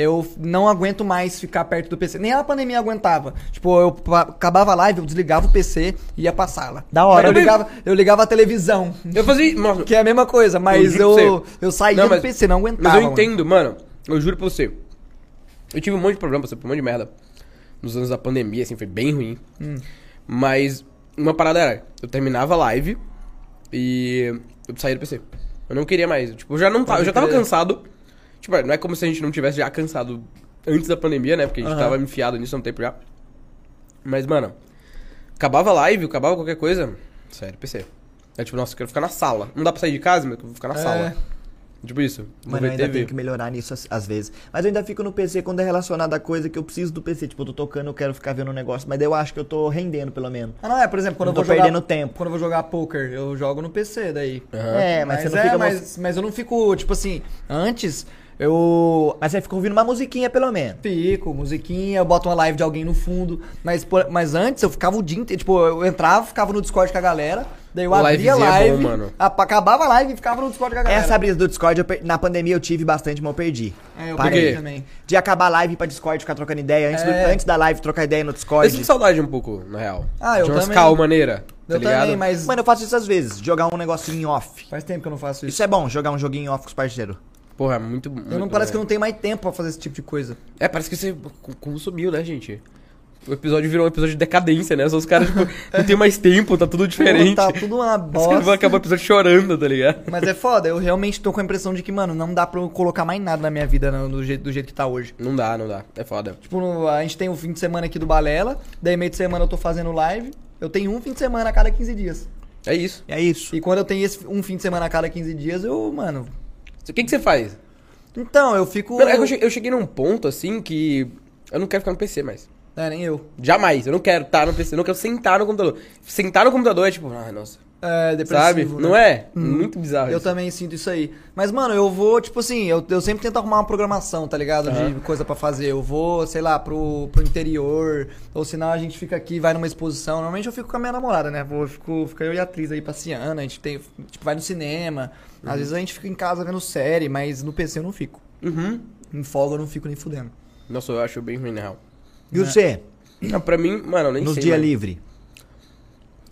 Eu não aguento mais ficar perto do PC. Nem a pandemia aguentava. Tipo, eu acabava a live, eu desligava o PC e ia pra sala. Da hora. Eu ligava, eu ligava a televisão. Eu fazia. Mano, Que é a mesma coisa, mas eu, você. eu, saía Não, do mas- PC, não aguentava. Mas eu mano. entendo, mano. Eu juro pra você. Eu tive um monte de problema, passei por um monte de merda. Nos anos da pandemia, assim, foi bem ruim. Hum. Mas uma parada era, eu terminava a live e eu saía do PC. Eu não queria mais. Tipo, eu já não tava, eu já tava cansado. Tipo, não é como se a gente não tivesse já cansado antes da pandemia, né? Porque a gente Aham. tava enfiado nisso há um tempo já. Mas, mano, acabava a live, acabava qualquer coisa, do PC. É tipo, nossa, eu quero ficar na sala. Não dá pra sair de casa, mas eu vou ficar na É. sala. Tipo isso. Mano, eu ainda TV. tenho que melhorar nisso às, vezes. Mas eu ainda fico no PC quando é relacionado a coisa que eu preciso do PC. Tipo, eu tô tocando, eu quero ficar vendo um negócio. Mas daí eu acho que eu tô rendendo, pelo menos. Ah, não, é, por exemplo, quando Não eu vou tô jogar. perdendo tempo. Quando eu vou jogar poker, eu jogo no PC daí. Aham. É, mas, Mas, você não é, fica... mas, mas eu não fico, tipo assim, antes eu Mas você fica ouvindo uma musiquinha, pelo menos. Fico, musiquinha, eu boto uma live de alguém no fundo. Mas, por- mas antes eu ficava o dia inteiro. Tipo, eu entrava, ficava no Discord com a galera. Daí eu abria a Livezinha é live. bom, mano. a- acabava a live e ficava no Discord com a galera. Essa brisa do Discord, eu per- na pandemia eu tive bastante, mas eu perdi. É, eu Parei. peguei também. De acabar a live pra Discord, ficar trocando ideia. Antes, do- É. antes da live, trocar ideia no Eu Discord. sinto saudade um pouco, na real. Ah, eu De umas também. cal maneira, tá Eu ligado? também, mas Mano, eu faço isso às vezes. Jogar um negocinho em off. faz tempo que eu não faço isso. Isso é bom, jogar um joguinho off com os parceiros. Porra, é muito... eu não muito parece que eu bom. não tenho mais tempo pra fazer esse tipo de coisa. É, parece que você co- consumiu, né, gente? O episódio virou um episódio de decadência, né? Só os caras, tipo, não tem mais tempo, tá tudo diferente. Tá tudo uma Os caras vão bosta. acabar o episódio chorando, tá ligado? Mas é foda, eu realmente tô com a impressão de que, mano, não dá pra eu colocar mais nada na minha vida no- do, jeito, do jeito que tá hoje. Não dá, não dá. É foda. Tipo, a gente tem o fim de semana aqui do Balela, daí meio de semana eu tô fazendo live. Eu tenho um fim de semana a cada 15 dias. É isso. É isso. E quando eu tenho esse um fim de semana a cada 15 dias, eu, mano. O que, que você faz? Então, eu fico. Não, é que eu cheguei, eu cheguei num ponto, assim, que eu não quero ficar no PC mais. É, nem eu. Jamais. Eu não quero estar no PC, eu não quero sentar no computador. Sentar no computador é tipo, ai, nossa. É, depressivo. Sabe? né? Não é? Muito bizarro Eu isso. também sinto isso aí. Mas, mano, eu vou, tipo assim, eu, eu sempre tento arrumar uma programação, tá ligado? Aham. De coisa pra fazer. Eu vou, sei lá, pro, pro interior. Ou senão a gente fica aqui, vai numa exposição. Normalmente eu fico com a minha namorada, né? Vou, fico, fica eu e a atriz aí passeando. A gente tem, tipo, vai no cinema. Às vezes a gente fica em casa vendo série, mas no PC eu não fico. Uhum. Em folga eu não fico nem fudendo. Nossa, eu acho bem ruim, na real. E você? Não, pra mim, mano, eu nem Nos sei. dias mano. livres?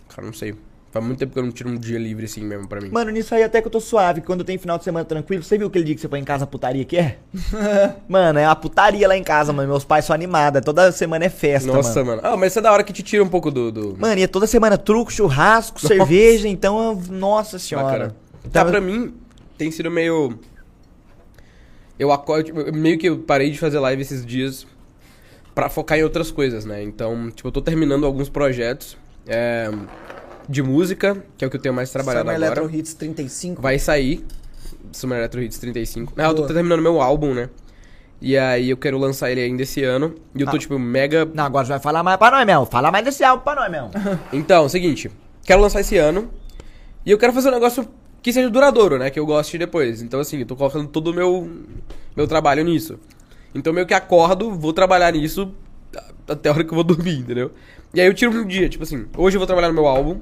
Cara, não sei. Faz muito tempo que eu não tiro um dia livre assim mesmo pra mim. Mano, nisso aí até que eu tô suave. Quando tem final de semana tranquilo, você viu aquele dia que você foi em casa a putaria que é? mano, é uma putaria lá em casa, mano. Meus pais são animados. Toda semana é festa, Nossa, mano. mano. Ah, mas isso é da hora que te tira um pouco do. do... Mano, e é toda semana truco, churrasco, cerveja, então, eu- nossa senhora. Bacana. Tá, Tava- pra mim, tem sido meio. Eu acordo. tipo, eu- meio que eu parei de fazer live esses dias pra focar em outras coisas, né? Então, tipo, eu tô terminando alguns projetos é, de música, que é o que eu tenho mais trabalhado Summer agora. Electro Hits 35. Vai sair. Summer Electro Hits 35. Na real, eu tô terminando meu álbum, né? E aí eu quero lançar ele ainda esse ano. E eu tô, Ah. tipo, mega. Não, agora você vai falar mais pra nós, Mel. Fala mais desse álbum pra nós, Mel. Então, é o seguinte, quero lançar esse ano e eu quero fazer um negócio que seja duradouro, né? Que eu goste depois. Então, assim, eu tô colocando todo o meu, meu trabalho nisso. Então, meio que acordo, vou trabalhar nisso até a hora que eu vou dormir, entendeu? E aí eu tiro um dia, tipo assim, hoje eu vou trabalhar no meu álbum,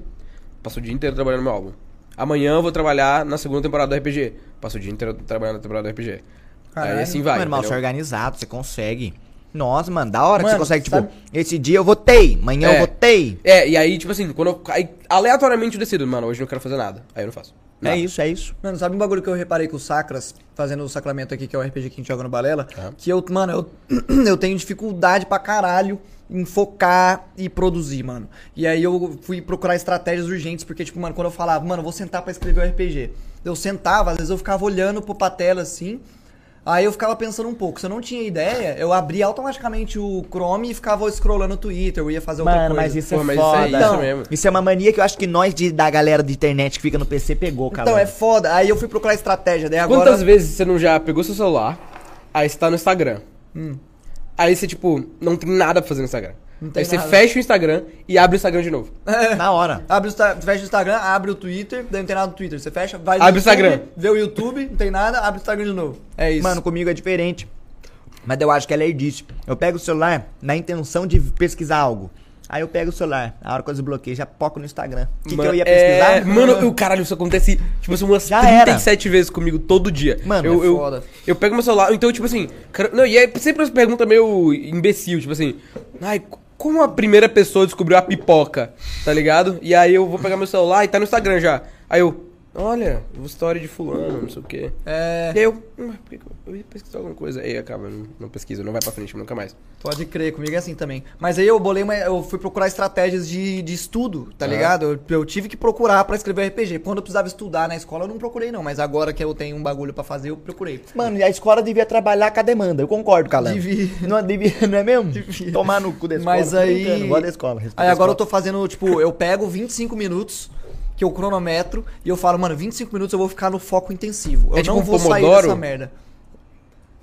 passo o dia inteiro trabalhando no meu álbum. Amanhã eu vou trabalhar na segunda temporada do RPG, passo o dia inteiro trabalhando na temporada do RPG. Caralho. Aí assim vai. mano, mas você é organizado, você consegue. Nossa, mano, da hora que você Mano, consegue, tipo, sabe- esse dia eu votei, amanhã É. eu votei. É, e aí, tipo assim, quando eu. Aí, aleatoriamente eu decido, mano, hoje eu não quero fazer nada. Aí eu não faço. É Nada. isso, é isso. Mano, sabe um bagulho que eu reparei com o Sacras, fazendo o sacramento aqui, que é o RPG que a gente joga no Balela? Aham. Que eu, mano, eu, eu tenho dificuldade pra caralho em focar e produzir, mano. E aí eu fui procurar estratégias urgentes, porque, tipo, mano, quando eu falava, mano, eu vou sentar pra escrever o RPG. Eu sentava, às vezes eu ficava olhando pro pra tela assim. Aí eu ficava pensando um pouco. Se eu não tinha ideia, eu abria automaticamente o Chrome e ficava scrollando o Twitter, eu ia fazer outra Mano, coisa. mas isso Pô, é mas isso foda. é isso mesmo. Isso é uma mania que eu acho que nós de- da galera de internet que fica no PC pegou, cara. Então, é foda. Aí eu fui procurar estratégia. Daí agora. Quantas vezes você não já pegou seu celular, aí você tá no Instagram. Aí você, tipo, não tem nada pra fazer no Instagram. Não tem aí você nada. fecha o Instagram e abre o Instagram de novo. Na hora. Abre o, Insta- fecha o Instagram, abre o Twitter, daí não tem nada no Twitter. Você fecha, vai no Abre o YouTube, Instagram. Vê o YouTube, não tem nada, abre o Instagram de novo. É isso. Mano, comigo é diferente. Mas eu acho que é lerdice. Eu pego o celular na intenção de pesquisar algo. Aí eu pego o celular, a hora que eu desbloqueio, já poco no Instagram. O que, que eu ia é- pesquisar? Mano, o caralho, isso acontece, tipo assim, umas Já 37 vezes comigo todo dia. Mano, eu, é eu, foda. eu pego meu celular, então, tipo assim, cara- não, e é sempre uma pergunta meio imbecil, tipo assim, ai, como a primeira pessoa descobriu a pipoca, tá ligado? E aí eu vou pegar meu celular e tá no Instagram já. Aí eu, olha, história de fulano, não sei o quê. É. E aí eu, hum, por que que eu, eu ia pesquisar alguma coisa. Aí acaba, não, não pesquisa, não vai pra frente nunca mais. Pode crer, comigo é assim também. Mas aí eu bolei, uma, eu fui procurar estratégias de, de estudo, tá Ah. ligado? Eu, eu tive que procurar pra escrever RPG. Quando eu precisava estudar na escola, eu não procurei, não. Mas agora que eu tenho um bagulho pra fazer, eu procurei. Mano, e a escola devia trabalhar com a demanda. Eu concordo, Calan. Devia. Não, devia, não é mesmo? Devia. Tomar no cu da escola. Mas aí. brincando, gosto da escola. Aí agora eu escola. tô fazendo, tipo, eu pego 25 minutos, que eu cronometro, e eu falo, mano, 25 minutos eu vou ficar no foco intensivo. Eu É tipo não um vou sair dessa merda.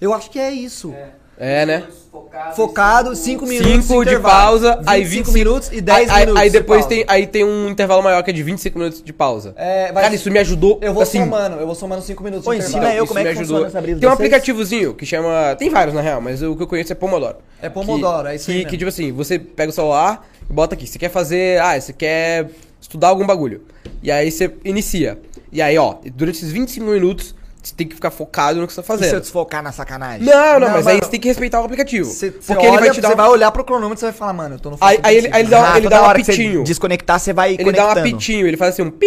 Eu acho que é isso. É, né? Focado, Focado, 5 minutos. 5 de pausa, aí 25 25 minutos e 10 aí, minutos. Aí de depois pausa. tem, aí tem um intervalo maior que é de 25 minutos de pausa. É, vai- Cara, isso me ajudou Eu vou assim. somando, eu vou somando 5 minutos Ô, de ensina intervalo. eu Isso como é que ajudou. funciona essa brisa Tem um de vocês? aplicativozinho que chama. Tem vários na real, mas o que eu conheço é Pomodoro. É Pomodoro, que, é isso aí que, mesmo. que, tipo assim, você pega o celular e bota aqui. Você quer fazer. Ah, você quer estudar algum bagulho. E aí você inicia. E aí, ó, durante esses 25 minutos, você tem que ficar focado no que você tá E se eu fazendo. desfocar na sacanagem? Não, não, Não, mas aí você tem que respeitar o aplicativo. Você, porque ele olha, vai te dar você um- vai olhar pro cronômetro e você vai falar, mano, eu tô no Aí- aí ele- aí ele dá um- Ah, ele dá um apitinho. desconectar, você vai Ele dá um apitinho, ele faz assim um pi.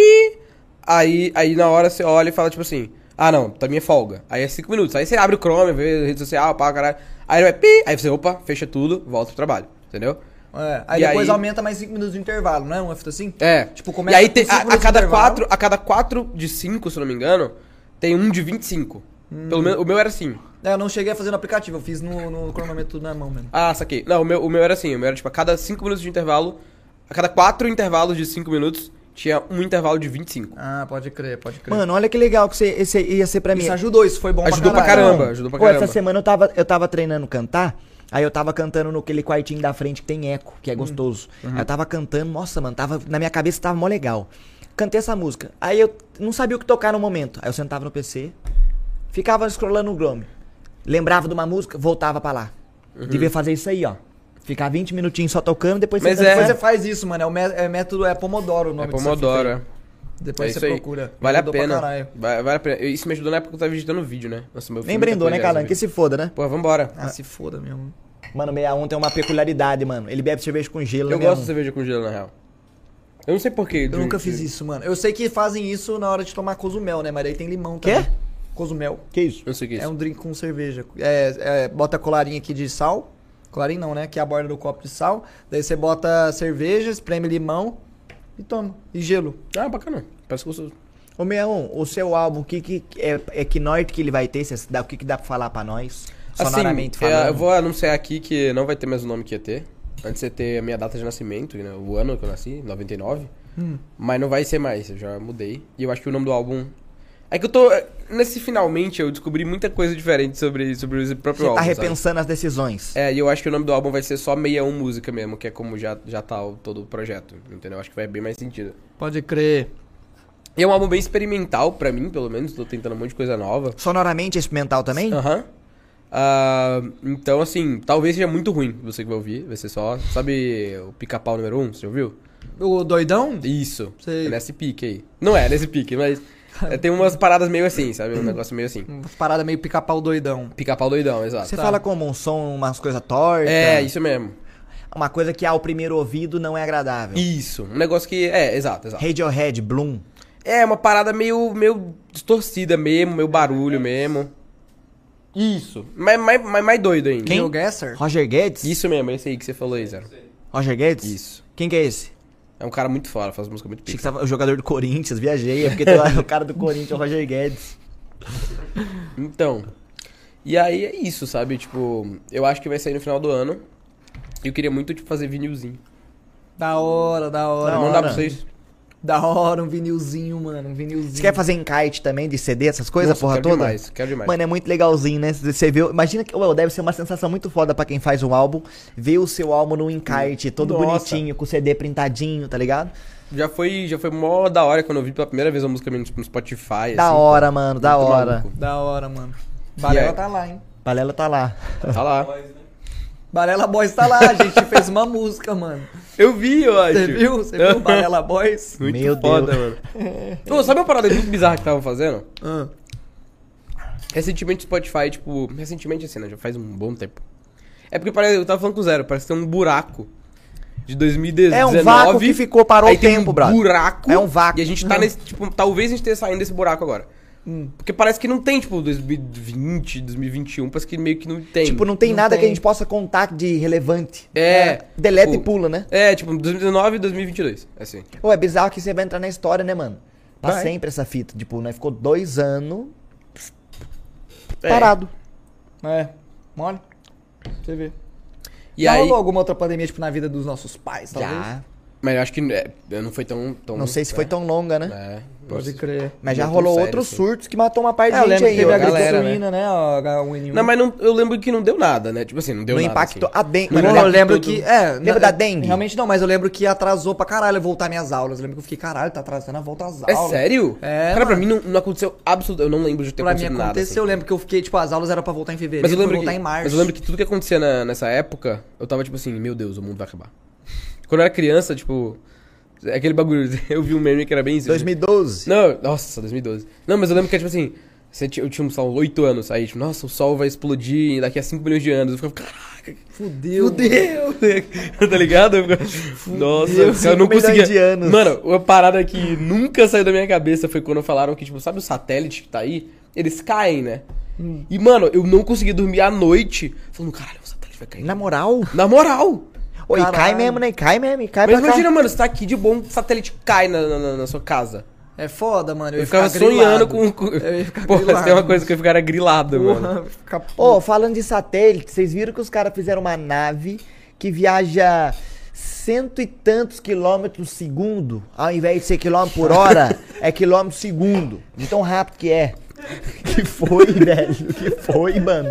Aí, aí na hora você olha e fala tipo assim: Ah, não, tá minha folga. Aí é 5 minutos. Aí você abre o Chrome, vê rede social, pá, caralho. Aí ele vai pi. Aí você, opa, fecha tudo, volta pro trabalho. Entendeu? É, aí E depois aí- aumenta mais 5 minutos de intervalo, não é uma fita assim? É. Tipo, e começa aí com tem, a, a cada quatro, a cada 4 de 5, se eu não me engano, tem um de 25. Pelo menos o meu era assim. É, eu não cheguei a fazer no aplicativo, eu fiz no, no cronômetro tudo na mão mesmo. Ah, saquei. Não, o meu, o meu era assim, o meu era tipo a cada 5 minutos de intervalo, a cada 4 intervalos de 5 minutos, tinha um intervalo de 25. Ah, pode crer, pode crer. Mano, olha que legal que você, esse ia ser pra mim. isso ajudou, isso foi bom Ajudou pra pra caralho. caramba, ajudou pra Pô, caramba. essa semana eu tava, eu tava treinando cantar, aí eu tava cantando no aquele quartinho da frente que tem eco, que é Hum. gostoso. Uhum. Aí eu tava cantando, nossa, mano, tava, na minha cabeça tava mó legal. Cantei essa música. Aí eu não sabia o que tocar no momento. Aí eu sentava no PC, ficava scrollando no Chrome. Lembrava de uma música, voltava pra lá. Devia fazer isso aí, ó. Ficar 20 minutinhos só tocando, depois Mas sentando é- Depois você faz isso, mano. É o é método, é Pomodoro o nome É Pomodoro, aqui, é. Depois É você aí. procura. Vale a pena. Vai- Vale a pena. Isso me ajudou na época que eu tava editando vídeo, né? Nossa, meu Nem brindou, né, depois Calan? Que se foda, né? Pô, vambora. Ah, se foda mesmo. Mano, 61 tem uma peculiaridade, mano. Ele bebe cerveja com gelo, Eu né? gosto de cerveja com gelo, na real. Eu não sei porquê. Eu nunca fiz isso, mano. Eu sei que fazem isso na hora de tomar cozumel, né? Mas aí tem limão também. Quê? Cozumel. Que isso? Não sei o que é É isso. um drink com cerveja. É, é, bota colarinho aqui de sal. Colarinho não, né? Que é a borda do copo de sal. Daí você bota cerveja, espreme limão e toma. E gelo. Ah, bacana. Parece gostoso. Ô, 61, o seu álbum, que, que é, é que norte que ele vai ter? Dá- O que, que dá pra falar pra nós? Sonoramente assim, é, falando. eu vou anunciar aqui que não vai ter mais o nome que ia ter. Antes de você ter a minha data de nascimento, né, o ano que eu nasci, 99. Hum. Mas não vai ser mais, eu já mudei. E eu acho que o nome do álbum. É que eu tô. Nesse finalmente eu descobri muita coisa diferente sobre, sobre o próprio Você álbum. tá sabe? repensando as decisões. É, e eu acho que o nome do álbum vai ser só 61 música mesmo, que é como já, já tá o, todo o projeto. Entendeu? Acho que vai bem mais sentido. Pode crer. E é um álbum bem experimental pra mim, pelo menos. Tô tentando um monte de coisa nova. Sonoramente é experimental também? Aham. Ah, então, assim, talvez seja muito ruim você que vai ouvir. Vai ser só. Sabe o pica-pau número 1? Um, você ouviu? O doidão? Isso. Sei. É nesse pique aí. Não é nesse pique, mas. É, tem umas paradas meio assim, sabe? Um negócio meio assim. Umas paradas meio pica-pau doidão. Pica-pau doidão, exato. Você Tá. fala como um som, umas coisas tortas. É, isso mesmo. Uma coisa que ao primeiro ouvido não é agradável. Isso. Um negócio que. É, exato, exato. Radiohead, Bloom. É, uma parada meio, meio distorcida mesmo, meio barulho mesmo. Isso. Mas mais, mais, mais doido ainda. Neil Gasser? Roger Guedes? Isso mesmo, esse aí que você falou aí, Zero. Roger Guedes? Isso. Quem que é esse? É um cara muito foda, faz música muito Achei que pica. você tava o jogador do Corinthians, viajei. É porque tem lá o cara do Corinthians, o Roger Guedes. Então. E aí é isso, sabe? Tipo, eu acho que vai sair no final do ano. E eu queria muito, tipo, fazer vinilzinho. Da hora, da hora. Da Não hora. pra vocês? Da hora, um vinilzinho, mano. Um vinilzinho. Você quer fazer encarte também de CD, essas coisas, Nossa, porra quero toda? demais, quero demais. Mano, é muito legalzinho, né? Você vê. Imagina que ué, deve ser uma sensação muito foda pra quem faz um álbum, ver o seu álbum no encarte, todo Nossa. bonitinho, com o CD printadinho, tá ligado? Já foi, já foi mó da hora quando eu vi pela primeira vez a música minha no Spotify. Da assim, hora, mano, da muito hora. maluco. Da hora, mano. Balela tá lá, hein? Balela tá lá. Tá lá. Balela Boys tá lá, a gente fez uma música, mano. Eu vi, eu acho. Você viu? Você viu o Balela Boys? Muito Meu foda, Deus. mano. Ô, sabe uma parada muito bizarra que estavam fazendo? Ah. Recentemente o Spotify, tipo, recentemente assim, né? Já faz um bom tempo. É porque parece, eu tava falando com o Zero, parece que tem um buraco de 2019. É um vácuo que ficou, parou aí o tem tempo, um brother. buraco. É um vácuo. E a gente tá nesse, tipo, talvez a gente esteja saindo desse buraco agora. Hum. Porque parece que não tem, tipo, 2020, 2021, parece que meio que não tem. Tipo, não tem Não nada que a tem. gente possa contar de relevante. É, Deleta tipo, e pula, né? É, tipo, 2019 e 2022, assim. Pô, é bizarro que você vai entrar na história, né, mano? Pra Vai. sempre essa fita. Tipo, nós ficou dois anos É. parado. É. Mole. Você vê. E Já aí, rolou alguma outra pandemia, tipo, na vida dos nossos pais, talvez? Já. Mas eu acho que é, não foi tão, tão Não sei se foi é, tão longa, né? É, Pode crer. Mas já rolou outros assim. surtos que matou uma parte É, eu de gente lembro que aí, teve a gripe galera, né? suína, né? A H1N1. Não, mas não, eu lembro que não deu nada, né? Tipo assim, não deu Não nada. impactou. assim. A dengue. Não eu lembro tudo. que. É, Lembra da dengue? Realmente não, mas eu lembro que atrasou pra caralho eu voltar minhas aulas. Eu lembro que eu fiquei, caralho, tá atrasando a volta às É aulas. sério? É, Cara, pra mano. mim não, não aconteceu absolutamente. Eu não lembro de ter Pra mim acontecido nada. aconteceu, eu assim. lembro que eu fiquei, tipo, as aulas eram pra voltar em fevereiro, Mas eu lembro, pra que, voltar em março. mas eu lembro que tudo que acontecia na- nessa época, eu tava tipo assim, meu Deus, o mundo vai acabar. Quando eu era criança, tipo. é Aquele bagulho, eu vi um meme que era bem isso. 2012. Não, nossa, 2012. Não, mas eu lembro que era tipo assim, eu tinha, sei lá, 8 anos, aí, tipo, nossa, o sol vai explodir daqui a 5 milhões de anos. Eu ficava, caraca, Fudeu. fudeu, tá ligado? Eu ficava, nossa, Fudeu, eu não milhões conseguia. de anos. Mano, uma parada que nunca saiu da minha cabeça foi quando falaram que, tipo, sabe o satélite que tá aí? Eles caem, né? Hum. E, mano, eu não conseguia dormir à noite falando, caralho, o satélite vai cair. Na moral? Na moral! Ô, e cai mesmo, né? Cai mesmo, e cai Mas imagina, cá. mano, você tá aqui de bom, um satélite cai na, na- na- sua casa. É foda, mano. Eu, Eu ia ficava ficar sonhando grilado. com. com... Eu ia ficar Pô, se tem uma grilado. coisa que eu ficara grilado, mano. Porra, ia ficar... Ô, falando de satélite, vocês viram que os caras fizeram uma nave que viaja cento e tantos quilômetros segundo. Ao invés de ser quilômetro por hora, é quilômetro segundo. De tão rápido que é. Que foi, velho? Que foi, mano?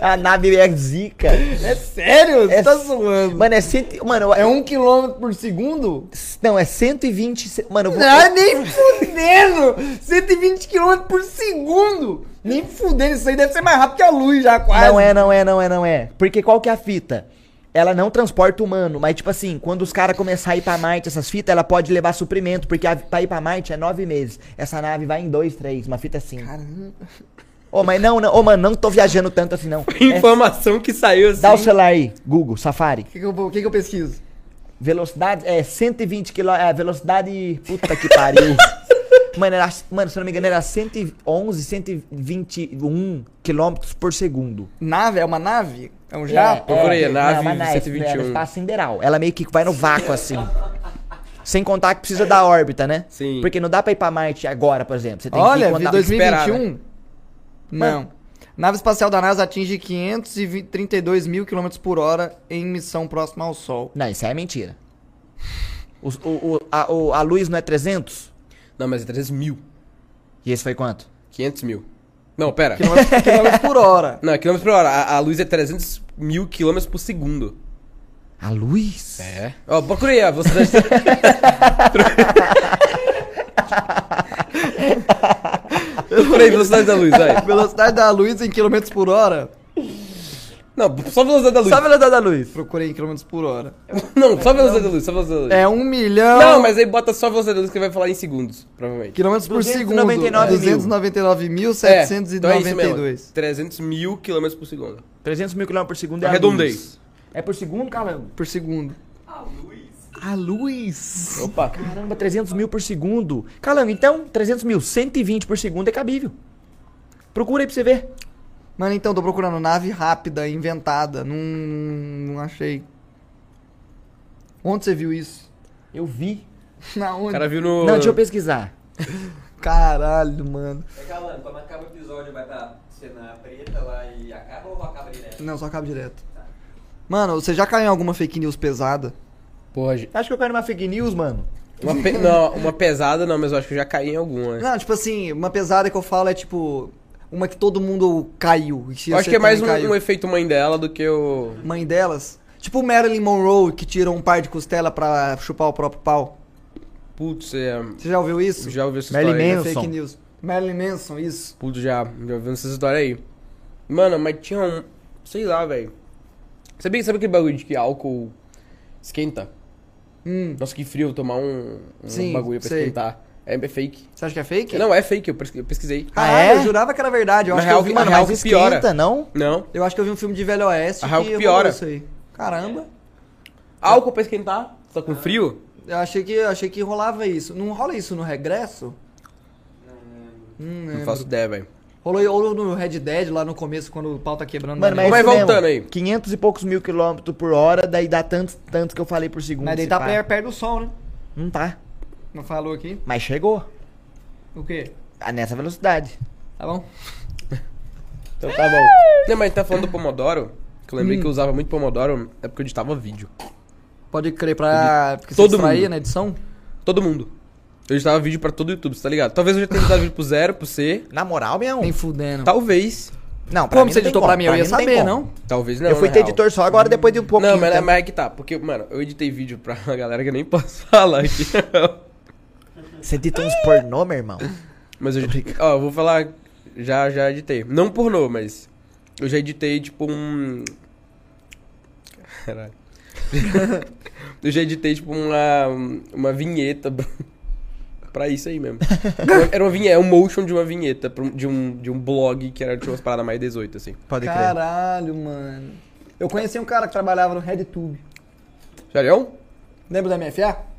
A nave é zica. É sério? Você É tá s- zoando. Mano, é cento... Mano, É um quilômetro por segundo? Não, é 120... se- Mano, eu vou... Ah, nem fudendo! 120 km por segundo! Nem fudendo, isso aí deve ser mais rápido que a luz já, quase. Não é, não é, não é, não é. Porque qual que é a fita? Ela não transporta humano, mas tipo assim, quando os caras começarem a ir pra Marte, essas fitas, ela pode levar suprimento, porque a, pra ir pra Marte é nove meses. Essa nave vai em dois, três, uma fita assim. Caramba. Ô, mas não, não, ô, mano, não tô viajando tanto assim, não. É- Informação que saiu assim. dá o celular aí, Google, Safari. O que, que, eu, que, que eu pesquiso? Velocidade, é 120 km, é, velocidade, puta que pariu. mano, era, mano, se não me engano, era 111, 121 km por segundo. Nave? É uma nave? É um jato? procurei, a nave não, é, 121. É espaço sideral. Ela meio que vai no vácuo, assim. Sem contar que precisa da órbita, né? Sim. Porque não dá pra ir pra Marte agora, por exemplo. Você tem Olha, que quando- 2021. esperar, Não. Nave espacial da NASA atinge 532 mil km por hora em missão próxima ao Sol. Não, isso aí é mentira. Os- o, o- a, o- a luz não é 300? Não, mas é 300 mil. E esse foi quanto? 500 mil. Não, pera. Quilômetros, quilômetros por hora. Não, é quilômetros por hora. A, a luz é 300 mil quilômetros por segundo. A luz? É. Ó, procurei a velocidade. procurei a velocidade da luz, vai. Velocidade da luz em quilômetros por hora. Não, só a velocidade da luz. Só a velocidade da luz. Procurei em quilômetros por hora. Não, só a velocidade da luz, só a velocidade da luz. É um milhão. Não, mas aí bota só a velocidade da luz que vai falar em segundos, provavelmente. Quilômetros por segundo. 299 mil. 299.792. então é isso mesmo. 300 mil quilômetros por segundo. 300 mil km por segundo é a luz. É por segundo, caramba? por segundo. A luz. A luz. Opa. Caramba, 300 mil por segundo. Calango, então, 300 mil, 120 por segundo é cabível. Procura aí pra você ver. Mano, então, tô procurando nave rápida, inventada. Não, não achei. Onde você viu isso? Eu vi. Na O onde? cara viu no. Não, deixa eu pesquisar. Caralho, mano. É calando, quando acaba o episódio vai estar cena preta lá e acaba ou acaba direto? Não, só acaba direto. Mano, você já caiu em alguma fake news pesada? Gente. Acho que eu caí numa fake news, mano. Uma pe- Não, uma pesada não, mas eu acho que eu já caí em alguma. Não, tipo assim, uma pesada que eu falo é tipo. Uma que todo mundo caiu. e Eu acho que é mais um, um efeito mãe dela do que o. Mãe delas. Tipo o Marilyn Monroe que tira um par de costela pra chupar o próprio pau. Putz, é. Você já ouviu isso? Já ouvi essa Marilyn história. aí. Manson. Fake news. Marilyn Manson, isso. Putz, já. Já ouvi essa história aí. Mano, mas tinha um. Sei lá, velho. Sabia, sabe aquele bagulho de que álcool esquenta? Hum. Nossa, que frio tomar um, um Sim, bagulho pra sei. esquentar. É, é fake. Você acha que é fake? Não, é fake, eu pes- eu pesquisei. Ah, Caralho, é? eu jurava que era verdade. Eu Na acho, que eu, vi, Mano, real mas que piora. esquenta, não? Não. eu acho que eu vi um filme de Velho Oeste A real que piora. isso aí. Caramba. Álcool pra esquentar? Tá com frio? Eu achei que, eu achei que rolava isso. Não rola isso no regresso? Não. Hum, Não lembro. faço ideia, velho. Rolou ou no Red Dead, lá no começo, quando o pau tá quebrando. Mano, mas Vai é isso voltando aí. 500 e poucos mil quilômetros por hora, daí dá tantos, tantos que eu falei por segundo. Mas daí tá pá. per- perto do sol, né? Não tá. Não falou aqui? Mas chegou. O quê? Ah, nessa velocidade. Tá bom? Então tá bom. Não, mas tá falando do Pomodoro, que eu lembrei Hum. que eu usava muito Pomodoro, é porque eu editava vídeo. Pode crer pra. Porque Todo você distraía mundo. na edição? Todo mundo. Eu editava vídeo pra todo o YouTube, você tá ligado? Talvez eu já tenha editado vídeo pro zero, pro C. Na moral, meu. Nem fudendo. Talvez. Não, pra Como mim você não tem editou pra mim? Eu ia não tem saber, como. não? Talvez não. eu fui na ter real. editor só agora depois de um pouquinho. Não, mas, é tempo. mas é que tá. Porque, mano, eu editei vídeo pra uma galera que eu nem posso falar aqui. Você edita uns pornô, meu irmão? mas eu editei. Ó, eu vou falar. Já, já editei. Não pornô, mas. Eu já editei, tipo, um. Caralho. eu já editei, tipo, uma. Uma vinheta. pra- isso aí mesmo. Era uma vinheta, é um motion de uma vinheta de um, de um blog que era, tinha umas paradas mais 18, assim. Pode Caralho, mano. Eu conheci um cara que trabalhava no RedTube. Sério? Lembra da MFA?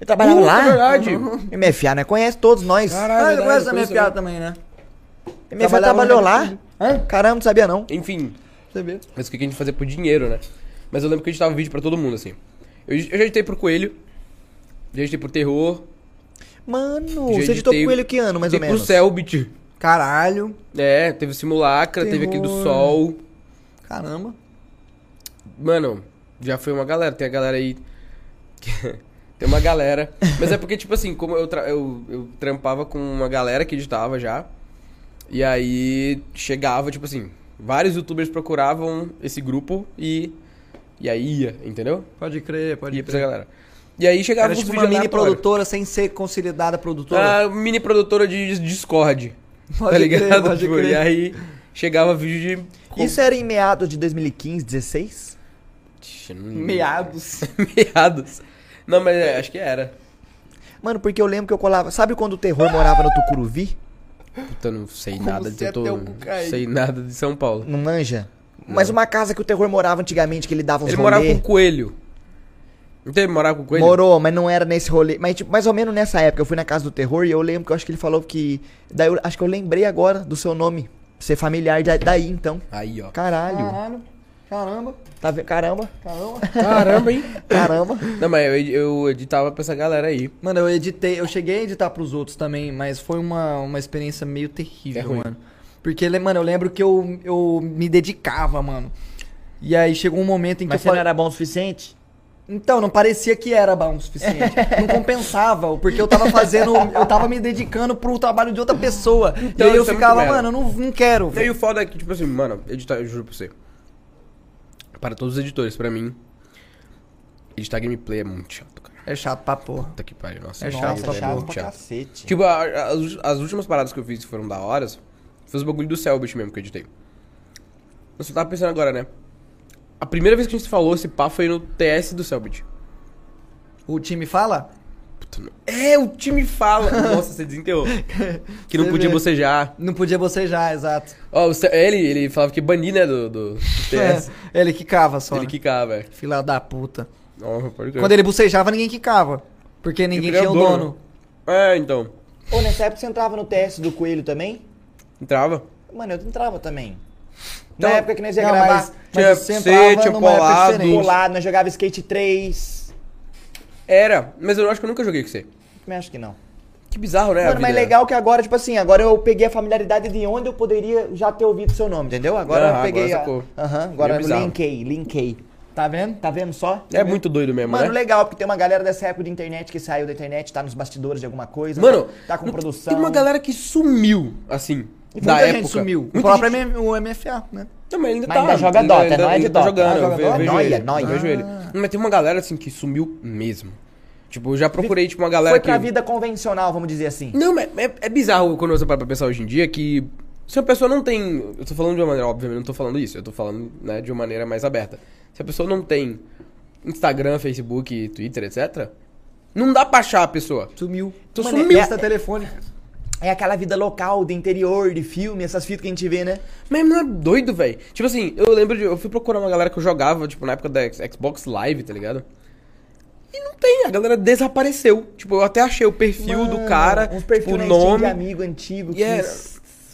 Ele trabalhava Puta, lá? é verdade. MFA, né? Conhece todos nós. Caralho. Ah, verdade, eu conheço a MFA mesmo. também, né? MFA Trabalhava trabalhou lá? Hã? Caramba, não sabia não. Enfim, vê. Mas o que a gente fazia por dinheiro, né? Mas eu lembro que eu editava vídeo pra todo mundo, assim. Eu, eu já editei pro Coelho. Já editei pro Terror. Mano, Já você editou com ele que ano, mais ou editei pro menos? Selbit. Caralho. É, teve o Simulacra, teve aquele do Terror. Sol. Caramba. Mano, já foi uma galera. Tem a galera aí. Tem uma galera. Mas é porque, tipo assim, como eu, tra- eu, eu trampava com uma galera que editava já. E aí chegava, tipo assim, vários youtubers procuravam esse grupo e. E aí ia, entendeu? Pode crer, pode Ia pra essa crer. galera. E aí chegava Era tipo uma mini produtora sem ser consolidada produtora. Ah, mini produtora de Discord. Pode tá crer, ligado? pode Tipo, crer. E aí chegava vídeo de. Isso era em meados de 2015, 16? Ixi, não- Meados. Meados. Não, mas é, acho que era. Mano, porque eu lembro que eu colava. Sabe quando o terror morava no Tucuruvi? Puta, eu não sei Como nada de eu tô, sei nada de São Paulo. Não manja? Mas uma casa que o terror morava antigamente, que ele dava uns Ele morava rolê. com coelho. Não teve morar com coelho? Morou, mas não era nesse rolê. Mas, tipo, mais ou menos nessa época, eu fui na casa do terror e eu lembro que eu acho que ele falou que. Daí eu acho que eu lembrei agora do seu nome. Ser familiar da- daí, então. Aí, ó. Caralho. Caralho. Caramba. Tá vendo? Caramba. Caramba. Caramba, hein? Caramba. Não, mas eu, eu editava pra essa galera aí. Mano, eu editei, eu cheguei a editar pros outros também, mas foi uma, uma experiência meio terrível, É mano. Porque, mano, eu lembro que eu, eu me dedicava, mano. E aí chegou um momento em que Mas eu você não falei. era bom o suficiente? Então, não parecia que era bom o suficiente. não compensava, porque eu tava fazendo. Eu tava me dedicando pro trabalho de outra pessoa. Então, e aí eu é ficava, mano, eu não, não quero. E aí o foda é que, tipo assim, mano, editar, eu juro pra você. Para todos os editores, pra mim, editar gameplay é muito chato, cara. É chato pra porra. Puta que pariu, nossa. É chato, chato muito pra chato. cacete. Tipo, a- a- as, as últimas paradas que eu fiz que foram da hora foi os bagulho do Selbit mesmo que eu editei. Eu só tava pensando agora, né? A primeira vez que a gente falou esse pá foi no TS do Selbit. O time fala? É, o time fala. Nossa, você desenterrou. Que não Você podia vê. bocejar. Não podia bocejar, exato. Ó, o Ce- ele, ele falava que banir, né, do, do, TS. É, ele quicava só. Ele né? quicava, velho. Filha da puta. Quando ele bucejava, ninguém quicava. Porque ninguém é tinha o dono. dono. É, então. Ô, nessa época você entrava no TS do Coelho também? Entrava. Mano, eu entrava também. Então, Na época que nós ia não, gravar, mas- Tinha mas você C, entrava tinha numa época polado. diferente. pulado, nós jogava Skate 3. Era, mas eu acho que eu nunca joguei com você. Também acho que não. Que bizarro, né? Mano, mas vida? legal que agora, tipo assim, agora eu peguei a familiaridade de onde eu poderia já ter ouvido seu nome, entendeu? Agora Aham, eu peguei agora a... Aham, agora eu linkei, linkei. Tá vendo? Tá vendo só? É muito doido mesmo, Mano, né? legal, porque tem uma galera dessa época de internet que saiu da internet, tá nos bastidores de alguma coisa. Mano, tá com não- produção. Tem uma galera que sumiu, assim, E da muita época. gente sumiu. Muita próprio gente- M- o MFA, né? Mas ainda Mas tá. ainda joga Dota, não é de ainda tá Dota. jogando, Ah, eu ve- vejo Noia, ele. noia. vejo ele. Ah. Mas tem uma galera, assim, que sumiu mesmo. Tipo, eu já procurei, tipo, uma galera Foi que... pra vida convencional, vamos dizer assim. Não, mas é, é bizarro quando você para pra pensar hoje em dia que se a pessoa não tem. Eu tô falando de uma maneira, obviamente, não tô falando isso, eu tô falando né, de uma maneira mais aberta. Se a pessoa não tem Instagram, Facebook, Twitter, etc., não dá pra achar a pessoa. Sumiu. Tu Mano, sumiu. é Lista telefônica. É aquela vida local, de interior, de filme, essas fitas que a gente vê, né? Mas não é doido, velho. Tipo assim, eu lembro de. Eu fui procurar uma galera que eu jogava, tipo, na época da Xbox Live, tá ligado? E não tem, a galera desapareceu. Tipo, eu até achei o perfil do Mano, cara, Uns perfis tipo, o nome. de amigo antigo que é,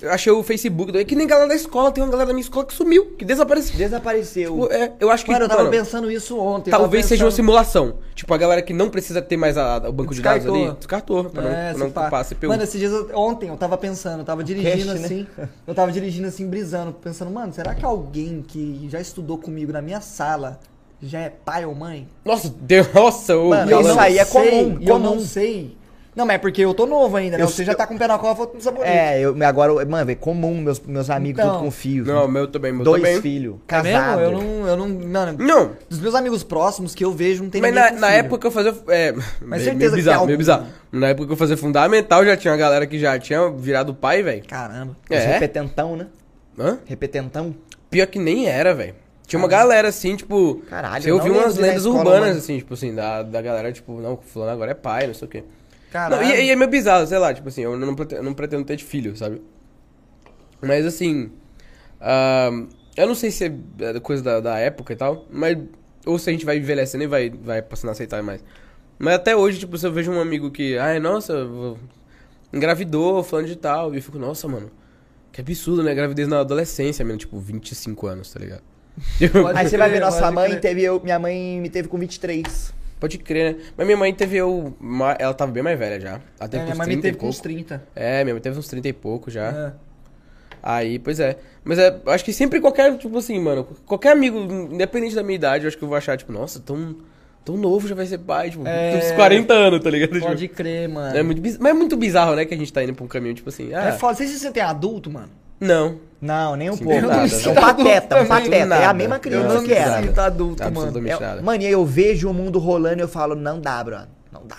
eu achei o Facebook, é que nem galera da escola, tem uma galera da minha escola que sumiu, que desapareceu. desapareceu. Tipo, é, eu acho que. Mano, eu tava mano, pensando isso ontem. Talvez seja uma pensando- simulação. Tipo, a galera que não precisa ter mais a- o banco de dados Descartou. ali, descartou, pra não, É, pra se não pá. ocupar a CPU. Mano, esses dias, eu- ontem eu tava pensando, eu tava dirigindo Cache, né? assim, eu tava dirigindo assim, brisando, pensando, mano, será que alguém que já estudou comigo na minha sala já é pai ou mãe? Nossa, Deus, nossa, Mano, E isso não aí é comum, E eu comum. não sei. Não, mas é porque eu tô novo ainda, né? Eu- Você já tá com o pé na cova, não sabonete. É, eu, agora, eu- mano, é comum meus, meus amigos Então. tudo com filhos. Não, meu também, meu Dois também. filhos, É mesmo? casado. Eu não, eu não, mano, Não, dos meus amigos próximos que eu vejo, não tem mas ninguém na, com na filho. época que eu fazia. É, Mas meio- certeza meio que bizarro, tem meio algum. bizarro. Na época que eu fazia fundamental, já tinha uma galera que já tinha virado pai, velho. Caramba. Os É? repetentão, né? Hã? Repetentão. Pior que nem era, velho. Tinha uma galera assim, tipo. Caralho, Você eu ouviu não umas lembro de ir na lendas escola, urbanas, mano. assim, tipo assim, da, da galera, tipo, não, fulano agora é pai, não sei o quê. Caralho. Não, e, e é meio bizarro, sei lá, tipo assim, eu não, pretendo, eu não pretendo ter filho, sabe? Mas assim. ahn, eu não sei se é coisa da, da época e tal, mas. Ou se a gente vai envelhecendo e vai, vai passando a aceitar mais. Mas até hoje, tipo, se eu vejo um amigo que. Ai, nossa, engravidou, falando de tal. E eu fico, nossa, mano. Que absurdo, né? Gravidez na adolescência, mesmo, tipo, 25 anos, tá ligado? Pode Aí você vai ver, nossa mãe crer. teve eu, minha mãe me teve com 23. Pode crer, né? Mas minha mãe teve eu. Ela tava bem mais velha já. Ela teve É, minha mãe 30 me teve com uns pouco. 30. É, minha mãe teve uns 30 e pouco já. É. Aí, pois é. Mas é, acho que sempre qualquer, tipo assim, mano, qualquer amigo, independente da minha idade, eu acho que eu vou achar, tipo, nossa, tão Tão novo já vai ser pai, tipo, É. uns 40 anos, tá ligado? Pode Tipo, crer, mano. é muito. Mas é muito bizarro, né, que a gente tá indo pra um caminho, tipo assim, ah, É foda. Vocês se sentem adulto, mano? Não. Não, nem um Sim, pouco. nada, É um nada. pateta, um pateta. É a nada. mesma Eu criança que era. nada. sinto adulto, mano. É, nada. mano, e aí eu vejo o mundo rolando e eu falo, não dá, brother. Não dá.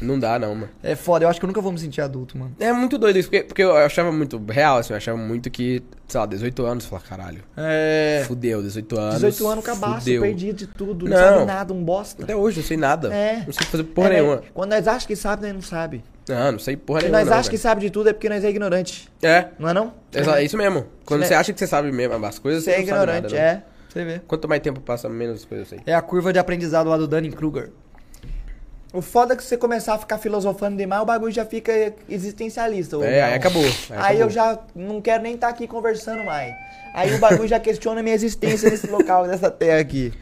Não dá, não, mano. É foda. Eu acho que eu nunca vou me sentir adulto, mano. É muito doido isso, porque, porque eu achava muito real, assim, eu achava muito que, sei lá, 18 anos, falar, caralho, É. fudeu, 18 anos. 18 anos cabaço, fudeu. perdido de tudo. Não, Não. sabe nada, um bosta. Até hoje, não sei nada. É. Não sei fazer porra É, nenhuma. Quando nós achamos que sabe, nós não sabe. Não, não sei porra Se nenhuma. nós não, achamos que velho. sabe de tudo é porque nós é ignorante. É, Não é não? exa- é isso mesmo. Quando você acha que você sabe mesmo as coisas, Você é não sabe nada, ignorante, não. é. Você vê. Quanto mais tempo passa, menos coisas eu sei. É a curva de aprendizado lá do Dunning-Kruger. O foda é que você começar a ficar filosofando demais, o bagulho já fica existencialista. É, aí acabou. Aí, Aí acabou. eu já não quero nem estar aqui conversando mais. Aí o bagulho já questiona a minha existência nesse local, nessa terra aqui.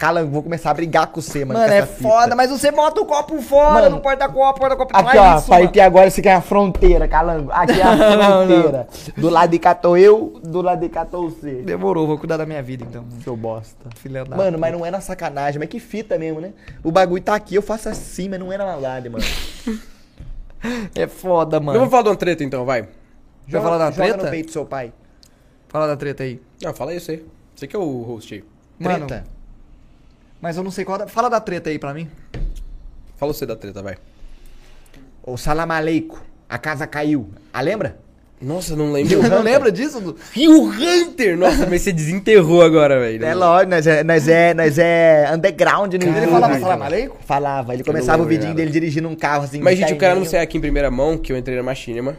Cala, eu vou começar a brigar com você, mano. Mano, é essa fita. foda, mas você bota o copo fora, Mano, não pode dar copo, pode dar copo. Aqui, não é ó, isso, mano. que agora você quer a fronteira, calango. Aqui é a fronteira. Do lado de cá tô eu, do lado de cá tô você. Demorou, vou cuidar da minha vida então. Seu bosta. Filha da. Mano, mas não é na sacanagem, mas que fita mesmo, né? O bagulho tá aqui, eu faço assim, mas não é na maldade, mano. É foda, Eu mano. vou falar de uma treta então, vai. Já falar da joga treta? no peito do seu pai. Fala da treta aí. Não, fala aí você. Você que é o host aí. Mano, Treta. Mas eu não sei qual da... Fala da treta aí pra mim. Fala você da treta, vai. O salam aleikum. A casa caiu. Ah, lembra? Nossa, não lembro. Não lembra disso? Rio Hunter! Nossa, mas você desenterrou agora, velho. É lógico, nós é, nós é, nós é underground no Ele falava cara. salam aleikum? Falava, ele começava o vidinho dele dirigindo um carro assim. Mas, gente, eu quero terninho. anunciar aqui em primeira mão que eu entrei na Machinima.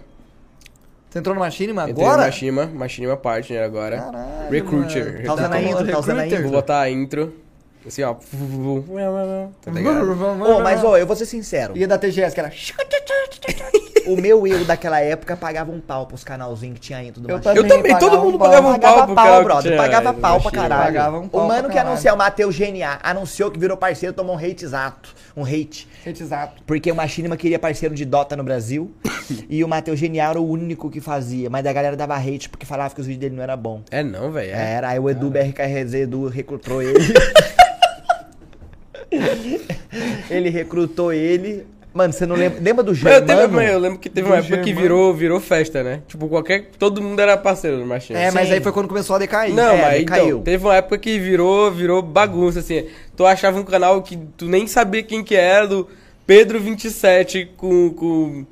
Você entrou no Machinima Entrei agora? na Machinima, Machinima Partner agora. Caralho, Recruiter. Tá usando a intro, tá usando a Recruiter. Vou intro. botar a intro. Assim, ó. Tá? Ô, mas ó, eu vou ser sincero. Ia da TGS, que era... O meu eu daquela época pagava um pau pros canalzinhos que tinha intro do Eu Machinima. Eu também, todo mundo um pau. pagava um pau Pagava pau, brother. Pagava pau pra caralho. Pagava um pau o mano que anunciou, o Matheus GNA, anunciou que virou parceiro, tomou um hate exato. Um hate. Exato. Porque o Machinima queria parceiro de Dota no Brasil. e o Matheus GNA era o único que fazia. Mas a galera dava hate porque falava que os vídeos dele não eram bons. É não, velho. É. Era, aí o Edu BRKRZ Edu recrutou ele. ele recrutou ele. Mano, você não lembra? Lembra do Mas eu, teve, Germano? eu lembro que teve uma Do época que Germano. virou, virou festa, né? Tipo, qualquer. Todo mundo era parceiro no Machinima. É, mas Sim. aí foi quando começou a decair. Não, É, mas decaiu. então, teve uma época que virou, virou bagunça, assim. Tu achava um canal que tu nem sabia quem que era, do Pedro27 com, com,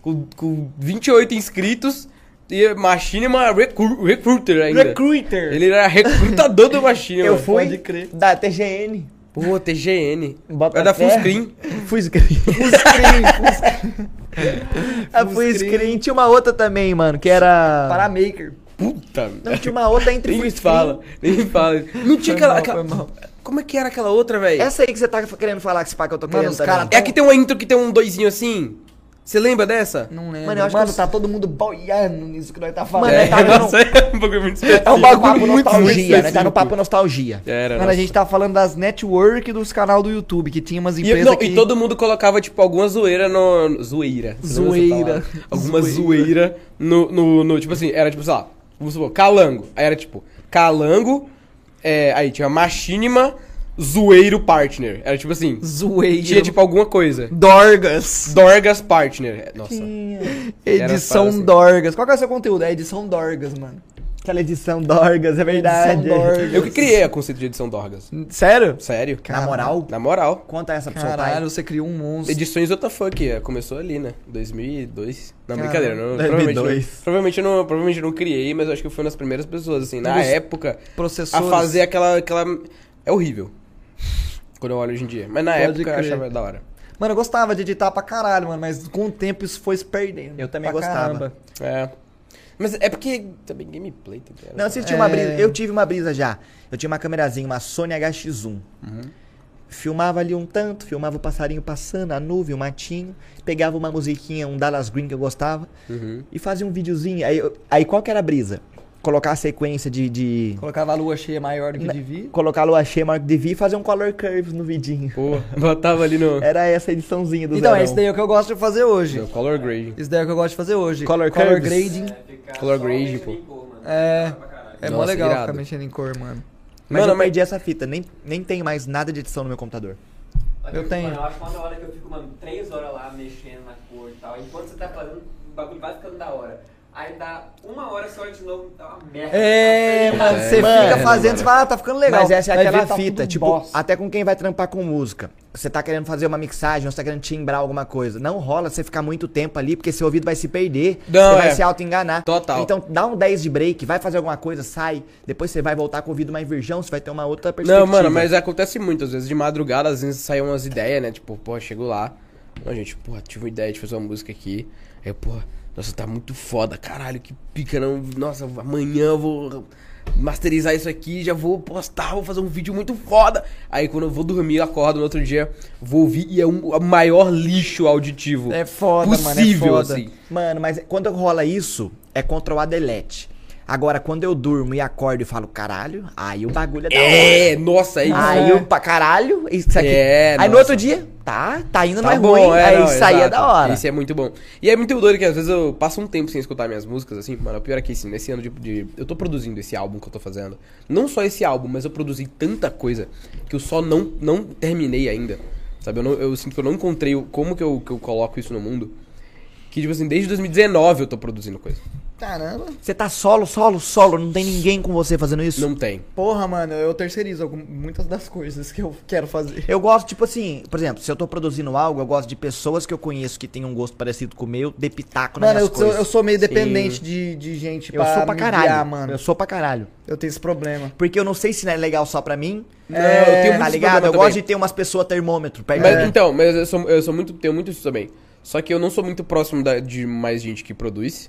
com, com 28 inscritos e Machinima recru Recruiter ainda. Recruiter. Ele era recrutador do Machinima. Eu fui Pode crer. da TGN. Pô, TGN. Bota Vai dar full screen. Full screen. A full screen. Tinha uma outra também, mano, que era... Paramaker. Puta. Não, tinha uma outra entre full Nem screen. fala, nem fala. Não tinha Foi aquela, mal, aquela-. Como é que era aquela outra, velho? Essa aí que você tá querendo falar que esse pá que eu tô Mano, querendo cara É que tem uma intro que tem um doisinho assim. Você lembra dessa? Não lembro. Mano, Mano, eu acho que eu- tá todo mundo boiando nisso que nós tá falando. Mano, É, tá dando- nossa, é um bagulho muito específico. É um bagulho muito muito nostalgia, né? Tá no papo nostalgia. Era, Mano, a nossa. gente tá falando das network dos canal do YouTube, que tinha umas E, empresas não, que... e todo mundo colocava, tipo, alguma zoeira no. Zoeira. Dessa Zoeira. Alguma zoeira no, no, no- Tipo assim, era tipo, sei lá, vamos supor, calango. Aí era tipo, calango, é, aí tinha machinima, zoeiro partner. Era tipo assim, Zoeira. tinha tipo alguma coisa. Dorgas. Dorgas partner. Nossa. Edição Era assim. Dorgas. Qual que é o seu conteúdo? É edição Dorgas, mano. Aquela edição Dorgas, é verdade. Edição Dorgas. Eu que criei a conceito de edição Dorgas. Sério? Sério? Na moral, Na moral. conta essa pro seu pai. Caralho, você criou um monstro. Edições WTF, é, começou ali, né? 2002. Não, Caralho. brincadeira. Não, 2002. provavelmente, não, provavelmente, eu não, provavelmente não criei, mas eu acho que eu fui uma das primeiras pessoas, assim, na dos época, a Processores. fazer aquela, aquela... É horrível. Quando eu olho hoje em dia. Mas na Pode época eu crer. achava da hora. Mano, eu gostava de editar pra caralho, mano, mas com o tempo isso foi se perdendo. Eu também pra gostava. caramba. É. Mas é porque também gameplay também. era- Não, você tinha uma É. brisa. Eu tive uma brisa já. Eu tinha uma câmerazinha, uma Sony HX1. Filmava ali um tanto, filmava o passarinho passando, a nuvem, o matinho. Pegava uma musiquinha, um Dallas Green que eu gostava. Uhum. E fazia um videozinho. Aí, eu- aí qual que era a brisa? Colocar a sequência de. de Colocava a lua cheia maior do que Na- devia. colocar a lua cheia maior que devia e fazer um color curves no vidinho. Pô, botava ali no... Era essa a ediçãozinha do Então, Zerão. esse daí é o que eu gosto de fazer hoje. no color grading. Esse daí é o que eu gosto de fazer hoje. Color Color curves. grading. Ficar Color mexendo pô. cor. É. Pra caralho. É mó Nossa, legal irado. ficar mexendo em cor, mano. Mas Mano, eu mas- perdi essa fita, nem, nem tenho mais nada de edição no meu computador. Eu tenho. Mano, eu acho uma da hora que eu fico, mano, três horas lá mexendo na cor e tal. Enquanto você tá fazendo, o bagulho vai ficando da hora. Aí dá uma hora, você olha de novo, tá uma merda. É, Tá mano, você Mano, fica fazendo, você fala, ah, tá ficando legal. Mas essa é Vai aquela tá fita, tipo, bosta. até com quem vai trampar com música. Você tá querendo fazer uma mixagem, você tá querendo timbrar alguma coisa. Não rola você ficar muito tempo ali, porque seu ouvido vai se perder. Não, você vai é. se auto-enganar. Total. Então dá um 10 de break, vai fazer alguma coisa, sai. Depois você vai voltar com o ouvido mais virgão, você vai ter uma outra perspectiva. Não, mano, mas acontece muito, às vezes de madrugada, às vezes saem umas ideias, né? Tipo, pô, chego lá. Não, gente, porra, tive uma ideia de fazer uma música aqui. Aí, porra, nossa, tá muito foda, caralho, que pica, não. Nossa, amanhã eu vou masterizar isso aqui, já vou postar, vou fazer um vídeo muito foda. Aí quando eu vou dormir, eu acordo no outro dia, vou ouvir e é um, o maior lixo auditivo É foda, mano, é possível, foda. assim. Mano, mas quando rola isso, é Ctrl A delete. Agora, quando eu durmo e acordo e falo, caralho, aí o bagulho é da hora. É, nossa, é isso. Aí eu, pra caralho, isso aqui. É, aí no nossa. outro dia, tá, tá indo, não Tá é bom, ruim. é, aí não, isso aí é da hora. Isso é muito bom. E é muito doido que às vezes eu passo um tempo sem escutar minhas músicas, assim, mano. O pior é que, assim, nesse ano de, de- Eu tô produzindo esse álbum que eu tô fazendo. Não só esse álbum, mas eu produzi tanta coisa que eu só não, não terminei ainda. Sabe? Eu, não- eu sinto que eu não encontrei o- como que eu, que eu coloco isso no mundo. Que, tipo assim, desde 2019 eu tô produzindo coisa. Caramba. Você tá solo, solo, solo, não tem ninguém com você fazendo isso? Não tem. Porra, mano, eu terceirizo muitas das coisas que eu quero fazer. Eu gosto, tipo assim, por exemplo, se eu tô produzindo algo, eu gosto de pessoas que eu conheço que têm um gosto parecido com o meu, de pitaco nas Mano, eu minhas sou, coisas. eu sou meio dependente de, de gente Eu sou pra me caralho. guiar, mano. Eu sou pra caralho. Eu tenho esse problema. Porque eu não sei se não é legal só pra mim. Não, eu tenho tá muito ligado? Eu problema gosto também. de ter umas pessoas termômetro perto Mas, de mim. Então, mas eu sou, eu sou muito, tenho muito isso também. Só que eu não sou muito próximo da- de mais gente que produz.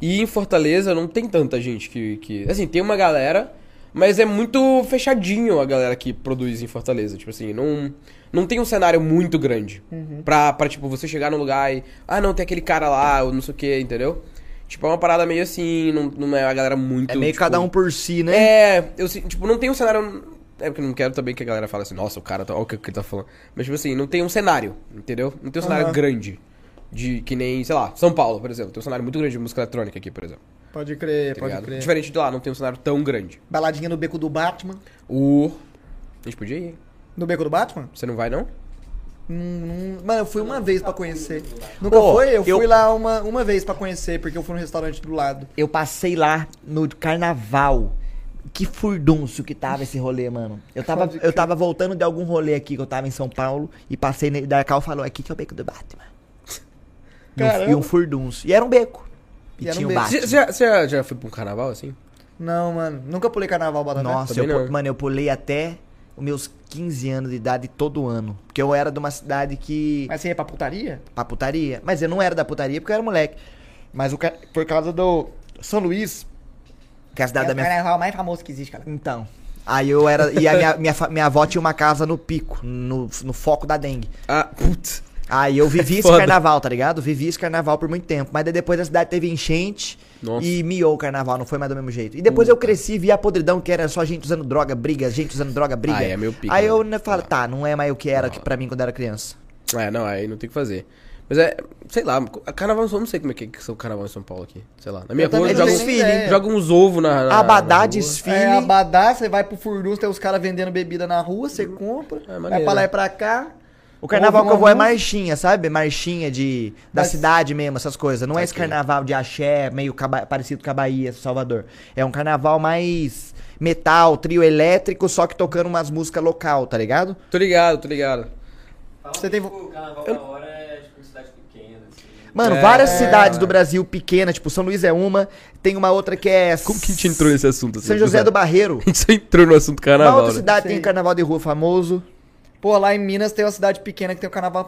E em Fortaleza não tem tanta gente que, que. Assim, tem uma galera, mas é muito fechadinho a galera que produz em Fortaleza. Tipo assim, não, não tem um cenário muito grande. Pra, pra, tipo, você chegar no lugar e. Ah, não, tem aquele cara lá, ou não sei o que, entendeu? Tipo, é uma parada meio assim, não, não é a galera muito. É meio tipo, cada um por si, né? é, eu tipo, não tem um cenário. É porque eu não quero também que a galera fale assim, nossa, o cara tá. Olha o que que ele tá falando. Mas, tipo assim, não tem um cenário, entendeu? Não tem um cenário Aham. grande. De que nem, sei lá, São Paulo, por exemplo. Tem um cenário muito grande de música eletrônica aqui, por exemplo. Pode crer, Tá pode ligado? crer. Diferente de lá, não tem um cenário tão grande. Baladinha no beco do Batman. O. A gente podia ir, hein? No beco do Batman? Você não vai, não? Hum, hum, mano, eu fui uma vez pra conhecer. Nunca Ô, foi? Eu, eu- fui lá uma, uma vez pra conhecer, porque eu fui no restaurante do lado. Eu passei lá no carnaval. Que furdúncio que tava esse rolê, mano. Eu tava, eu tava voltando de algum rolê aqui que eu tava em São Paulo e passei nele. Daí a Cal falou: aqui que é o beco do Batman. E um- Caramba. E um furdúncio. E era um beco. E, E um tinha o beco. Batman. Você já, já, já foi pra um carnaval assim? Não, mano. Nunca pulei carnaval Batatá. Nossa, Também eu, não. mano, eu pulei até os meus 15 anos de idade todo ano. Porque eu era de uma cidade que. Mas você ia pra putaria? pra putaria. Mas eu não era da putaria porque eu era moleque. Mas o ca- por causa do São Luís, que é a cidade da minha. carnaval mais famoso que existe, cara. Então. Aí eu era. E a minha, minha, minha avó tinha uma casa no pico, no, no foco da dengue. Ah, putz. Aí eu vivi esse Foda. carnaval, tá ligado? Vivi esse carnaval por muito tempo. Mas daí depois a cidade teve enchente Nossa. e miou o carnaval, não foi mais do mesmo jeito. E depois eu cresci, vi a podridão que era só gente usando droga, briga, gente usando droga, briga. Ah, é meu pico, Aí eu né? falo, tá, não é mais o que era que pra mim quando eu era criança. É, não, aí não tem o que fazer. Mas é, sei lá, carnaval eu não sei como é que é são carnaval em São Paulo aqui. Sei lá. Na minha Eu rua joga, não ideia. joga uns ovos na, na. Abadá, na rua. desfile. É, abadá, você vai pro furdunço, tem os caras vendendo bebida na rua, você compra, É, vai pra lá e pra cá. O carnaval que eu vou é marchinha, sabe? Marchinha de, da Mas- cidade mesmo, essas coisas. Não é esse carnaval de axé, meio caba- parecido com a Bahia, Salvador. É um carnaval mais metal, trio elétrico, só que tocando umas músicas local, tá ligado? Tô ligado, tô ligado. Você tem- o carnaval da hora é tipo em cidade pequena, assim. Mano, É. várias É. cidades do Brasil pequenas, tipo São Luís é uma, tem uma outra que é Como que a gente entrou nesse assunto assim? São José do Barreiro. A gente só entrou no assunto Uma carnaval. outra né? cidade Sei. tem carnaval de rua famoso. Pô, lá em Minas tem uma cidade pequena que tem um carnaval,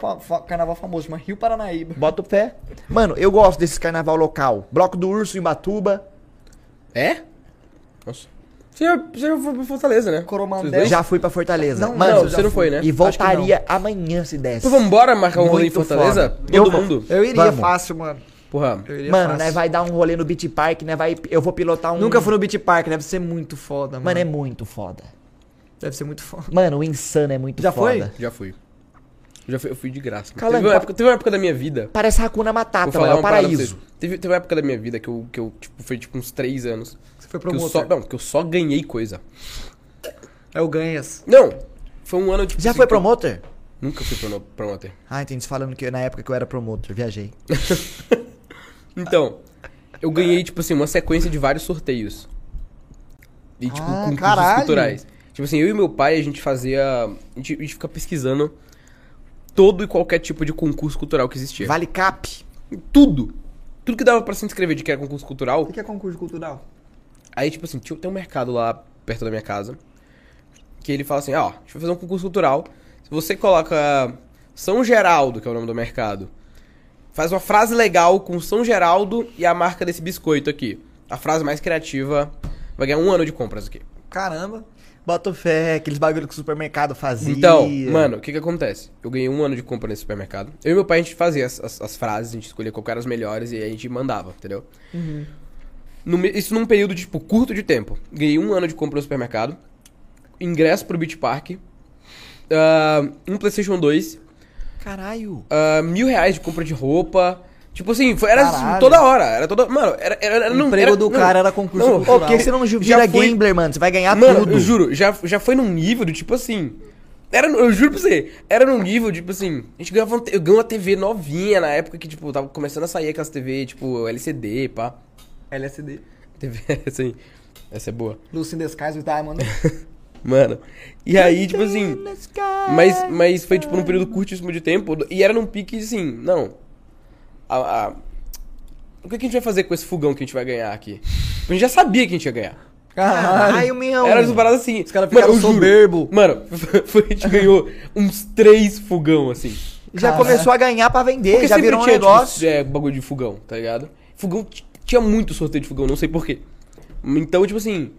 carnaval famoso, chama Rio Paranaíba. Bota o pé. Mano, eu gosto desse carnaval local. Bloco do Urso em Batuba. É? Nossa. Você já, você já foi pra Fortaleza, né? Coromandel. Já fui pra Fortaleza. Não, Mano, Não, você não foi, né? e voltaria amanhã se desse. Então vambora marcar um rolê em Fortaleza? foda. Todo Eu- mundo? Eu iria Vamos. fácil, mano. Porra. Eu iria Mano, fácil. né, vai dar um rolê no Beach Park, né, vai, eu vou pilotar um... Nunca fui no Beach Park, deve ser muito foda, mano. Mano, é muito foda. Deve ser muito foda. Mano, o Insano é muito Já foda. foi? Já fui. Já fui, eu fui de graça. Calango, teve, uma época, teve uma época da minha vida. Parece Hakuna Matata, mano, é o paraíso. Teve, teve uma época da minha vida que eu, que eu tipo, foi tipo uns três anos. Você foi Que eu, promotor. só, não, que eu só ganhei coisa. É o Ganhas. Não, foi um ano tipo. Já assim, foi que eu- promoter? Nunca fui promoter. Ah, entendi. Você falando que na época que eu era promotor, viajei. Então, eu ganhei, tipo assim, uma sequência de vários sorteios. E, tipo, Ah, concursos caralho. culturais. Tipo assim, eu e meu pai, a gente fazia. A gente, a gente fica pesquisando todo e qualquer tipo de concurso cultural que existia. Vale Cap. Tudo. Tudo que dava pra se inscrever de que era concurso cultural. O que é concurso cultural? Aí, tipo assim, tinha, tem um mercado lá perto da minha casa. Que ele fala assim, ó, a gente vai fazer um concurso cultural. Se você coloca São Geraldo, que é o nome do mercado, faz uma frase legal com São Geraldo e a marca desse biscoito aqui. A frase mais criativa vai ganhar um ano de compras aqui. Caramba. Bota fé, aqueles bagulho que o supermercado fazia. Então, mano, o que que acontece? Eu ganhei um ano de compra nesse supermercado. Eu e meu pai, a gente fazia as, as- as frases, a gente escolhia qual eram as melhores e aí a gente mandava, entendeu? No me- isso num período, tipo, curto de tempo. Ganhei um ano de compra no supermercado, ingresso pro Beach Park, ah, um Playstation 2, Caralho. ah, mil reais de compra de roupa... Tipo assim, foi, era Caralho. toda hora, era toda... Mano, era... era, era O não, emprego era- do não, cara era concurso não, cultural. por que você não Já vira foi- gambler, mano? Você vai ganhar Mano, tudo. eu juro, já, já foi num nível de tipo assim. Era, eu juro pra você, era num nível, tipo assim, a gente ganhava, te- eu ganhei uma TV novinha na época que, tipo, tava começando a sair aquelas TV, tipo, LCD, pá. LSD. TV, assim, essa é boa. Lucy in the Skies with Diamond. Mano, e aí, tipo assim, mas, mas foi, tipo, num período curtíssimo de tempo, e era num pique, assim, não, a, a- o que, a gente vai fazer com esse fogão que a gente vai ganhar aqui? A gente já sabia que a gente ia ganhar. Caralho, meu. Era uma parada assim. Os caras ficaram soberbo. Mano, foi, a gente ganhou uns três fogão, assim. Já Caralho. começou a ganhar pra vender, Porque já virou um tinha, negócio. Tipo, é, bagulho de fogão, tá ligado? Fogão, tinha muito sorteio de fogão, não sei porquê. Então, tipo assim,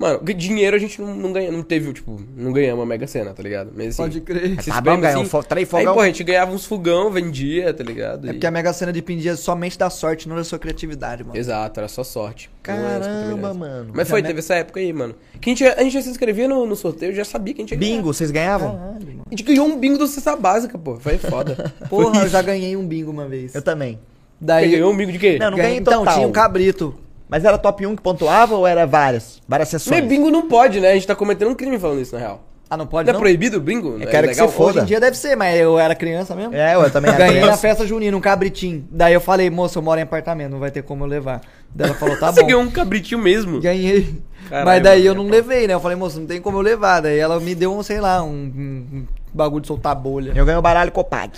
mano, dinheiro a gente não, não ganha, não teve, tipo, não ganhamos uma mega cena, tá ligado? Mas assim, Pode crer. esses Tá bom, prêmios, ganhou assim, fo- três Aí, fogão. pô, a gente ganhava uns fogão, vendia, tá ligado? É E- porque a Mega Sena dependia somente da sorte, não da sua criatividade, mano. Exato, era só sorte. 50 Caramba, mano. Mas foi, teve essa época aí, mano. Que a gente, a gente já se inscrevia no, no sorteio, já sabia que a gente ia ganhar. Bingo, vocês ganhavam? Caralho, mano. A gente ganhou um bingo do Cesta Básica, pô. Foi foda. Porra, eu já ganhei um bingo uma vez. Eu também. Você Daí. ganhou um bingo de quê? Não, não ganhei- ganhei Então, total. tinha um cabrito. Mas era top 1 que pontuava ou era várias? Várias sessões? Mas bingo não pode, né? A gente tá cometendo um crime falando isso, na real. Ah, não pode Não é não? proibido o bingo? Eu É quero que legal? você foda. Hoje em dia deve ser, mas eu era criança mesmo. É, eu também era Ganhei na festa junina, um cabritinho. Daí eu falei, moça, eu moro em apartamento, não vai ter como eu levar. Daí ela falou, tá Você bom. ganhou um cabritinho mesmo. Ganhei. Caralho, mas daí eu é não bom. levei, né? Eu falei, moça, não tem como eu levar. Daí ela me deu um, sei lá, um, um- um bagulho de soltar bolha. Eu ganhei o baralho Copag.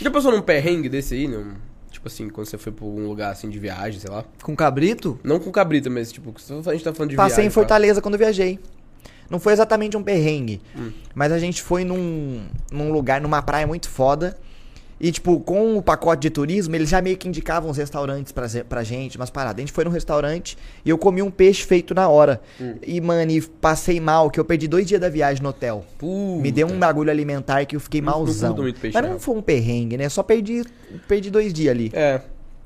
Já passou num perrengue desse aí? Num, tipo assim, quando você foi pra um lugar assim de viagem, sei lá? Com cabrito? Não com cabrito, mas tipo, a gente tá falando de Passei viagem. em Fortaleza quando viajei. Não foi exatamente um perrengue. Hum. Mas a gente foi num, num lugar, numa praia muito foda. E, tipo, com o pacote de turismo, eles já meio que indicavam os restaurantes pra, pra gente, umas paradas. A gente foi num restaurante e eu comi um peixe feito na hora. Hum. E, mano, e passei mal, que eu perdi dois dias da viagem no hotel. Puta. Me deu um bagulho alimentar que eu fiquei Não- não malzão. muito peixe, mas não. não foi um perrengue, né? Só perdi, perdi dois dias ali. É.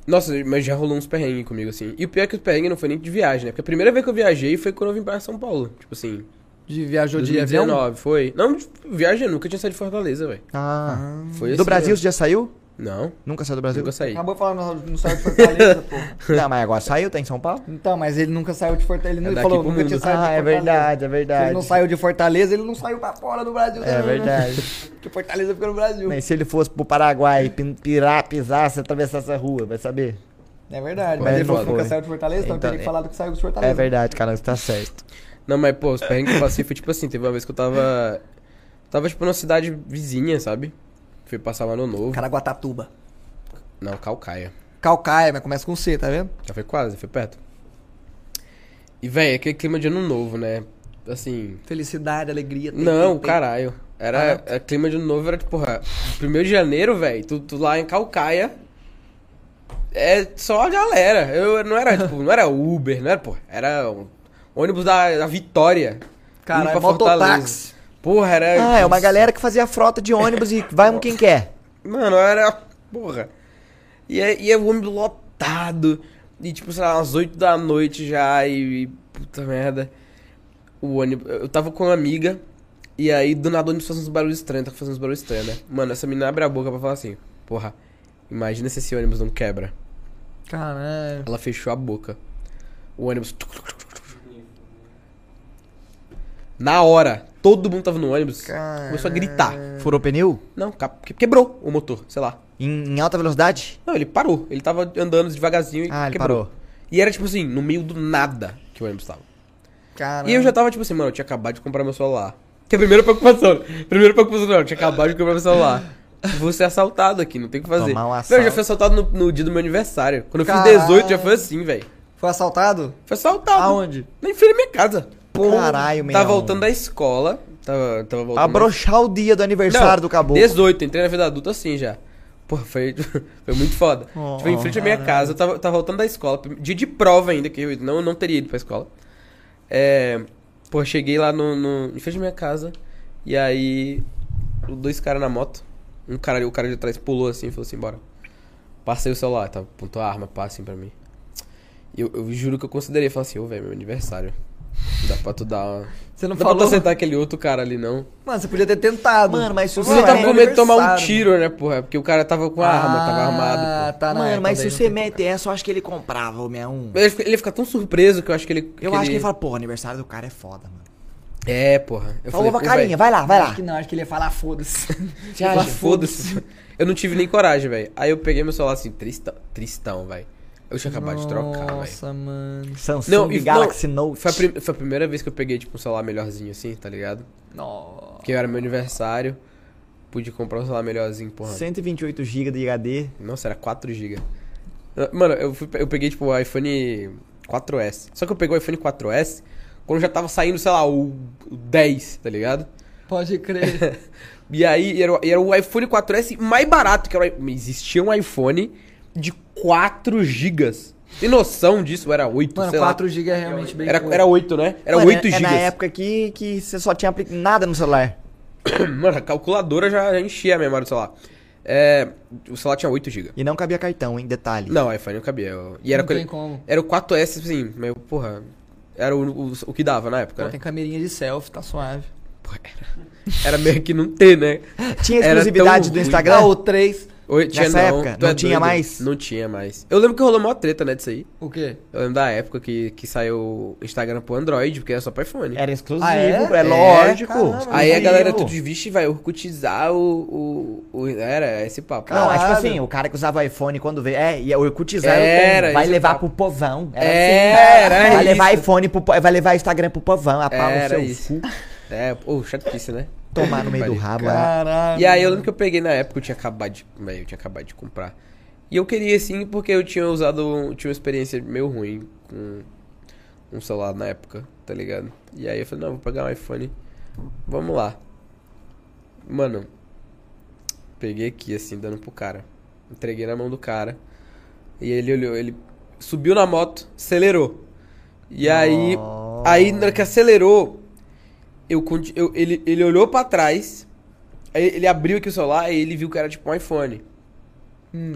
Nossa, mas já rolou uns perrengues comigo, assim. E o pior é que o perrengue não foi nem de viagem, né? Porque a primeira vez que eu viajei foi quando eu vim pra São Paulo. Tipo assim, De viajou de avião? 2019, foi. Não, de viagem, eu nunca tinha saído de Fortaleza, velho. Ah. Foi do assim, Brasil né? você já saiu? Não, Nunca saiu do Brasil? nunca saí. Acabou falando no saiu de Fortaleza, porra. Não, mas agora saiu, tá em São Paulo? Então, mas ele nunca saiu de Fortaleza. Ele É não daqui falou, nunca mundo. tinha saído de Ah, é Fortaleza. verdade, é Se verdade. ele não saiu de Fortaleza, ele não saiu pra fora do Brasil. É também, né? verdade. Porque Fortaleza fica no Brasil. Mas se ele fosse pro Paraguai, pirar, pisar, se atravessar essa rua, vai saber? É verdade. Mas é ele falou que foda. nunca saiu de Fortaleza, então, Então, teria que é- falar do que saiu de Fortaleza. É verdade, cara, você tá certo. Não, mas, pô, os perrengues que eu passei foi tipo assim, teve uma vez que eu tava. Tava, tipo, numa cidade vizinha, sabe? Fui passar um ano novo. Caraguatatuba. Não, Calcaia. Calcaia, mas começa com C, tá vendo? Já foi quase, foi perto. E, velho, aquele clima de ano novo, né? Assim. Felicidade, alegria. tem, Não, tem, tem. caralho. Era. é, clima de ano novo era, tipo, porra, primeiro de janeiro, velho, tu, tu lá em Calcaia. É só a galera. Eu não era, tipo, não era Uber, não era, pô. Era um ônibus da, da Vitória. Pra Fortaleza. mototáxi. Porra, era. Ah, é uma galera que fazia frota de ônibus e vai um quem quer. Mano, era. Porra. E é, e é o ônibus lotado. E tipo, sei lá, umas 8 da noite já. E, e puta merda. O ônibus. Eu tava com uma amiga. E aí, do nada, o ônibus fazendo uns barulhos estranhos. Tá fazendo uns barulhos estranhos, né? Mano, essa menina abre a boca pra falar assim: Porra, imagina se esse ônibus não quebra. Caralho. Ela fechou a boca. O ônibus. Na hora. Todo mundo tava no ônibus. Começou a gritar. Furou pneu? Não, que- quebrou o motor, sei lá. Em, em alta velocidade? Não, ele parou. Ele tava andando devagarzinho e Ah, ele quebrou. parou. E era tipo assim, no meio do nada que o ônibus tava. Caramba. E eu já tava tipo assim, mano, eu tinha acabado de comprar meu celular. Que é a primeira preocupação. Primeira preocupação, não, eu tinha acabado de comprar meu celular. Vou ser assaltado aqui, não tem o que fazer. Tomar um Não, eu assalto. já fui assaltado no, no dia do meu aniversário. Quando eu fiz Caralho. 18, já foi assim, velho. Foi assaltado? Foi assaltado. Aonde? Na frente da minha casa. Caralho, meu. Tava voltando da escola. Tava, tava voltando. Pra da- broxar o dia do aniversário do caboclo. 18, entrei na vida adulta assim já. Pô, foi, foi muito foda. Oh, tipo, em frente à minha casa, eu tava, tava voltando da escola. Dia de prova ainda, que eu não, não teria ido pra escola. É. Pô, cheguei lá no, no, em frente à minha casa. E aí. Dois caras na moto. Um cara, o cara de trás pulou assim e falou assim: bora. Passei o celular, tava apontou a arma, pá, assim pra mim. E eu, eu juro que eu considerei, falei assim, ô, velho, meu aniversário. Dá pra tu dar uma. Você não Não dá pra tu falou? acertar aquele outro cara ali, não. Mano, você podia ter tentado. Mano, mas se você Você Não, tava é com medo de tomar um tiro, né, porra? Porque o cara tava com a arma, tava Ah, armado, pô. Tá, não, Mano, mas se você mete essa, eu acho que ele comprava o 61. Ele fica, ele ia ficar tão surpreso que eu acho que ele. Eu acho que ele fala, pô, aniversário do cara é foda, mano. É, porra. Eu Falou falei, pra carinha, vai lá, vai lá. Acho que não, acho que ele ia falar foda-se. Você fala, acha? Foda-se. Eu não tive nem coragem, velho. Aí eu peguei meu celular assim, tristão, tristão, velho. Eu tinha acabado de trocar, velho. Nossa, mano. Samsung Não, e- Galaxy não, Note. Foi a, prim- foi a primeira vez que eu peguei, tipo, um celular melhorzinho assim, tá ligado? Nossa. Porque era meu aniversário. Pude comprar um celular melhorzinho, porra. 128 GB de HD. Nossa, era 4GB. Mano, eu, fui, eu peguei, tipo, o iPhone 4S. Só que eu peguei o iPhone 4S quando já tava saindo, sei lá, o, o 10, tá ligado? Pode crer. E aí era, o- era o iPhone 4S mais barato, que era, existia um iPhone de 4GB. Tem noção disso? Era 8, Mano, sei 4 GB é realmente bem. Era, pouco. era 8, né? Era Mano, 8 é, GB. É na época que, que você só tinha nada no celular. Mano, a calculadora já, já enchia a memória do celular. É, o celular tinha 8 GB. E não cabia cartão, hein? Detalhe. Não, o iPhone não cabia. eu- E era, não co- tem como. era o 4S, assim, mas, porra, era o, o, o que dava na época, Pô, né? tem camerinha de selfie, tá suave. Pô, era, era meio que não ter, né? Tinha exclusividade do. Instagram? Ah, o 3. Oi, tinha Nessa não. época, Tu é não tinha doido? mais? Não tinha mais. Eu lembro que rolou uma treta, né, disso aí. O quê? Eu lembro da época que, que saiu o Instagram pro Android, porque era só pro iPhone. Era exclusivo, Ah, é? é, É, lógico. caramba. Aí a galera tudo de vixe, vai orkutizar o, o, o- Era esse papo. Não, é tipo assim, o cara que usava iPhone quando veio. É, e o Orkut zero Era, vai levar papo. pro povão. Era É, assim. era Vai levar iPhone pro Vai levar Instagram pro povão. A pau no Era seu isso. cu. É, pô, chatice, né? Tomar no meio do rabo. é. Caralho. E aí eu lembro que eu peguei na época, eu tinha acabado de. véi, Eu tinha acabado de comprar. E eu queria sim, porque eu tinha usado. eu Tinha uma experiência meio ruim com um celular na época, tá ligado? E aí eu falei, não, vou pegar um iPhone. Vamos lá. Mano, peguei aqui, assim, dando pro cara. Entreguei na mão do cara. E ele olhou, ele subiu na moto, acelerou. E aí. Aí, na hora que acelerou, eu, eu- ele, ele olhou pra trás. Aí ele abriu aqui o celular e ele viu que era tipo um iPhone. Hum.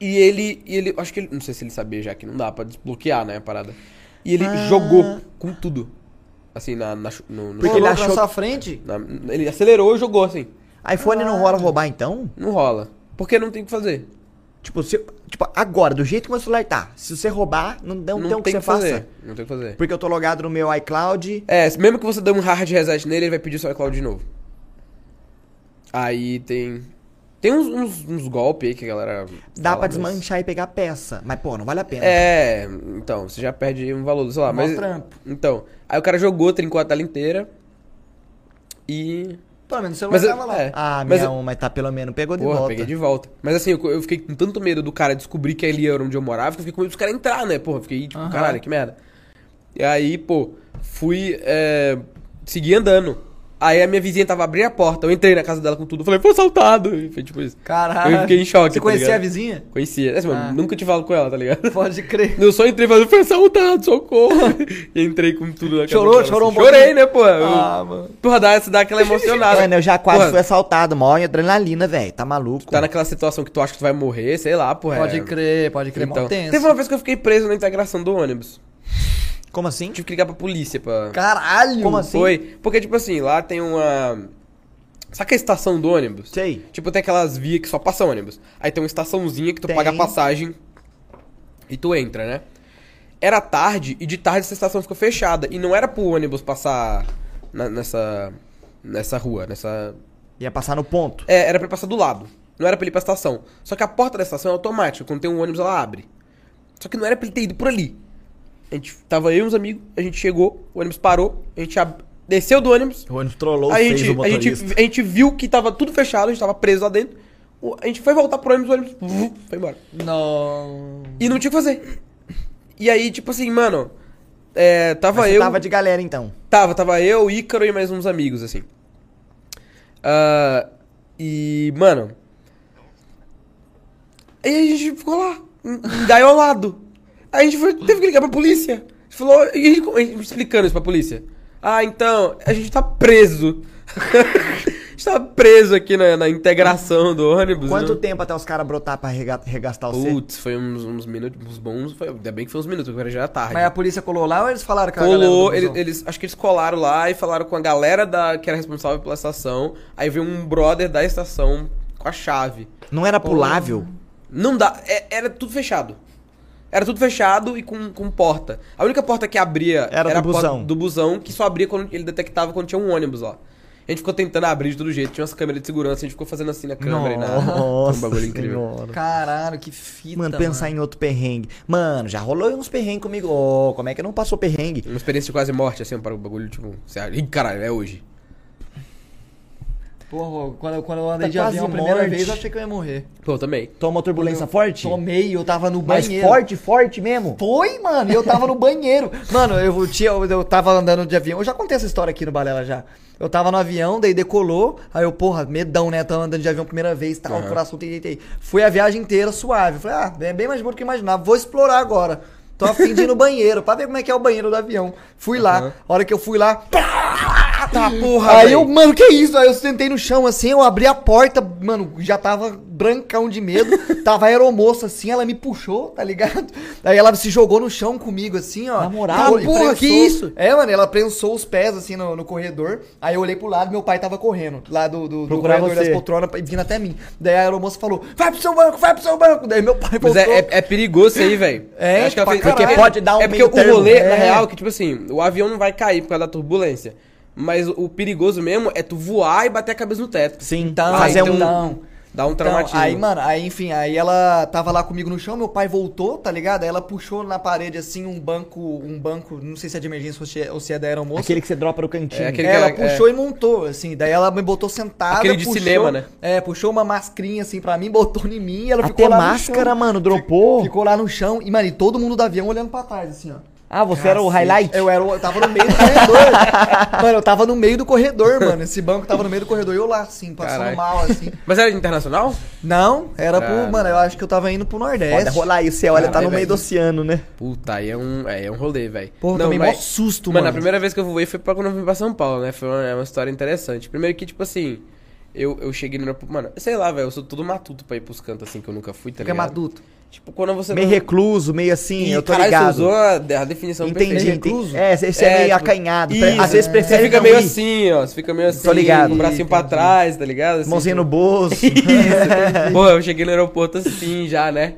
E ele, e ele. Acho que ele. Não sei se ele sabia já que não dá pra desbloquear, né, a parada. E ele Ah. jogou com tudo. Assim, na, na, no, no- Porque ele achou- na sua frente? na- ele acelerou e jogou assim. iPhone não rola roubar então? Não rola. Porque não tem o que fazer. Tipo, se, tipo, agora, do jeito que meu celular tá, se você roubar, não, não, tem o que você fazer. faça. Não tem o que fazer. Porque eu tô logado no meu iCloud. É, mesmo que você dê um hard reset nele, ele vai pedir o seu iCloud de novo. Aí tem. Tem uns, uns, uns golpes aí que a galera. Dá pra mas- desmanchar e pegar peça. Mas, pô, não vale a pena. É, então, você já perde um valor do celular. Mó Mas, trampo. então, aí o cara jogou, trincou a tela inteira. E. Pelo menos o celular Mas eu- tava lá. é. Ah, Mas minha um, mas tá pelo menos, pegou de Porra, volta. peguei de volta. Mas assim, eu, eu fiquei com tanto medo do cara descobrir que ali era onde eu morava, que eu fiquei com medo dos caras entrar, né? Porra, fiquei tipo, Aham. caralho, que merda. E aí, pô, fui. É, segui andando. Aí a minha vizinha tava abrindo a porta, eu entrei na casa dela com tudo, falei, foi assaltado. E foi tipo isso. Caralho. Eu fiquei em choque. Você tá conhecia ligado? a vizinha? Conhecia. Assim, mano, Ah. nunca te falo com ela, tá ligado? Pode crer. Eu só entrei e falei, foi assaltado, socorro. e entrei com tudo na casa Chorou? dela, Chorou um assim. Chorei, né, pô? Eu- Ah, mano. Porra, dá, dá aquela emocionada. Mano, eu já quase Porra, fui assaltado, mó em adrenalina, velho. Tá maluco? Tá naquela situação que tu acha que tu vai morrer, sei lá, porra. Pode é- crer, pode crer. Então, Mó tenso. teve uma vez que eu fiquei preso na integração do ônibus. Como assim? Tive que ligar pra polícia pra. Caralho. Como assim? Foi. Porque, tipo assim, lá tem uma. Sabe que a estação do ônibus? Sei. Tipo, tem aquelas vias que só passa ônibus. Aí tem uma estaçãozinha que tu Tem. paga a passagem e tu entra, né? Era tarde e de tarde essa estação ficou fechada. E não era pro ônibus passar na- nessa, nessa rua, nessa... Ia passar no ponto. É, era pra ele passar do lado. Não era pra ele ir pra estação. Só que a porta da estação é automática. Quando tem um ônibus, ela abre. Só que não era pra ele ter ido por ali. A gente tava eu e uns amigos, a gente chegou, o ônibus parou, a gente ab- desceu do ônibus, O ônibus trollou a gente, o a, gente, a gente viu que tava tudo fechado, a gente tava preso lá dentro. A gente foi voltar pro ônibus, o ônibus vum, foi embora. Não. E não tinha o que fazer. E aí, tipo assim, mano, é, tava Mas eu. tava de galera, então. Tava, tava eu, Ícaro e mais uns amigos, assim. Ah, e, mano. Aí a gente ficou lá, engaiolado. Aí a gente foi, teve que ligar pra polícia. A gente falou, e a gente, a gente explicando isso pra polícia. Ah, então, a gente tá preso. a gente tá preso aqui na, na integração do ônibus. Quanto né? tempo até os caras brotar pra rega- regastar você? Putz, foi uns, uns minutos, uns bons. Foi, ainda bem que foi uns minutos, agora já era tarde. Mas a polícia colou lá ou eles falaram que a galera Colou, do ele- busão? eles, acho que eles colaram lá e falaram com a galera da, que era responsável pela estação. Aí veio um brother da estação com a chave. Não era pulável? Não dá, é- era tudo fechado. Era tudo fechado e com, com porta. A única porta que abria Era do a porta busão. do busão, que só abria quando ele detectava quando tinha um ônibus lá. A gente ficou tentando abrir de todo jeito, tinha umas câmeras de segurança, a gente ficou fazendo assim na câmera e nada. Nossa um bagulho incrível. Senhora. Caralho, que fita. Mano, pensar em outro perrengue. Mano, já rolou uns perrengues comigo. Ô, como é que não passou perrengue? Uma experiência de quase morte, assim, para o bagulho, tipo, você caralho, é hoje. Porra, quando, eu- quando eu andei Tá de avião a primeira morte. vez, eu achei que eu ia morrer. Pô, também. Tomou turbulência forte? Tomei, eu tava no Mas banheiro. forte, forte mesmo? Foi, mano, e eu tava no banheiro. Mano, eu tinha, eu, eu tava andando de avião. Eu já contei essa história aqui no Balela já. Eu tava no avião, daí decolou. Aí eu, porra, medão, né? Tava andando de avião primeira vez, tal, Aham. coração, tei. Fui a viagem inteira suave. Falei, ah, é bem mais do que eu imaginava. Vou explorar agora. Tô a fim de ir no banheiro, pra ver como é que é o banheiro do avião. Fui lá. Aham. A hora que eu fui lá. Tá, porra, Aí velho. eu, mano, que isso? Aí eu sentei no chão assim, eu abri a porta, mano, já tava brancão de medo. tava a aeromoça assim, ela me puxou, tá ligado? Aí ela se jogou no chão comigo assim, ó. Na moral? E Porra, que isso? É, mano, ela prensou os pés assim no, no corredor. Aí eu olhei pro lado, meu pai tava correndo, lá do, do, do corredor você. das poltronas, vindo até mim. Daí a aeromoça falou: vai pro seu banco, vai pro seu banco. Daí meu pai Mas voltou. é, é, é perigoso isso aí, velho. É, Eu acho que ela fez- porque Pode dar um É porque o rolê, na É. real, é que tipo assim, o avião não vai cair por causa da turbulência. Mas o, perigoso mesmo é tu voar e bater a cabeça no teto. Sim, Então, fazer então- um... então, Dá um Então, traumatismo. aí, mano, aí, enfim, aí ela tava lá comigo no chão, meu pai voltou, tá ligado? Aí ela puxou na parede, assim, um banco, um banco, não sei se é de emergência ou se é, é da aeromoça. Aquele que você dropa no cantinho. É, aquele- ela que ela- puxou e montou, assim, daí ela me botou sentada, Aquele de puxou- cinema, né? É, puxou uma mascrinha, assim, pra mim, botou em mim e ela Até ficou lá máscara, no chão. mano, dropou. Ficou lá no chão e, mano, e todo mundo do avião olhando pra trás, assim, ó. Ah, você era o Cacete. highlight? Eu, era, o- eu tava no meio do corredor. mano, eu tava no meio do corredor, mano. Esse banco tava no meio do corredor e eu lá, assim, passando Caralho. mal, assim. Mas era internacional? Não, era Ah, pro. Mano, eu acho que eu tava indo pro Nordeste. Pode rolar isso, você olha, tá no meio do oceano, né? Puta, aí é um, é, é um rolê, velho. Porra, Não, mó mas- susto, Mano, mano. a primeira vez que eu voei foi pra quando eu vim pra São Paulo, né? Foi uma, é uma história interessante. Primeiro que, tipo assim, eu, eu cheguei no aeroporto. Mano, sei lá, velho, eu sou todo matuto pra ir pros cantos assim que eu nunca fui, tá Fica ligado? maduto. Tipo, quando você. Meio não- recluso, meio assim, Ih, eu tô caralho, ligado. Você usou a, a definição Entendi, perfeita. entendi. É, você você é, É, meio tipo, acanhado. Isso, Às vezes Você prefere fica não meio ir. assim, ó. Você fica meio assim. Tô ligado. Com o bracinho pra trás, tá ligado? Assim, Mãozinha no tipo- bolso. Isso. Pô, eu cheguei no aeroporto assim já, né?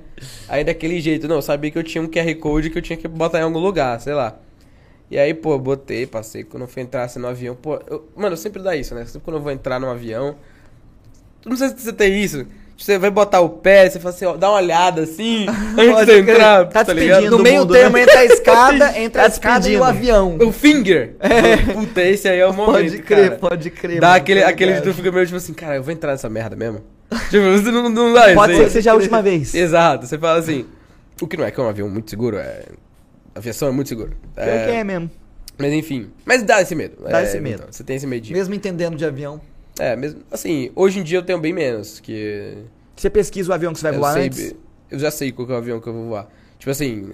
Aí daquele jeito, não, eu sabia que eu tinha um QR Code que eu tinha que botar em algum lugar, sei lá. E aí, pô, eu botei, passei. Quando eu fui entrar assim, no avião, pô, eu- mano, eu sempre dá isso, né? Sempre quando eu vou entrar num avião. Não sei se você tem isso. Você vai botar o pé, você fala assim, ó, dá uma olhada assim, antes Pode de entrar, Tá tá, despedindo. ligado? No do meio mundo, termo né? entre a escada, entre a Tá escada e despedindo. o avião. O finger. Puta, esse aí é o momento, Pode crer, cara. pode crer. Dá mano, aquele, tô aquele tu fica meio tipo assim, cara, eu vou entrar nessa merda mesmo. tipo, você não, não dá Pode isso ser aí. que seja a última vez. Exato, você fala assim, o que não é que é um avião muito seguro, é... Aviação é muito segura. Pior que é mesmo. Mas enfim, mas dá esse medo. Dá É, esse medo. então, você tem esse medinho. Mesmo entendendo de avião. É, mesmo, assim, hoje em dia eu tenho bem menos, que... Você pesquisa o avião que você vai eu voar sei, antes? Eu já sei qual é o avião que eu vou voar. Tipo assim...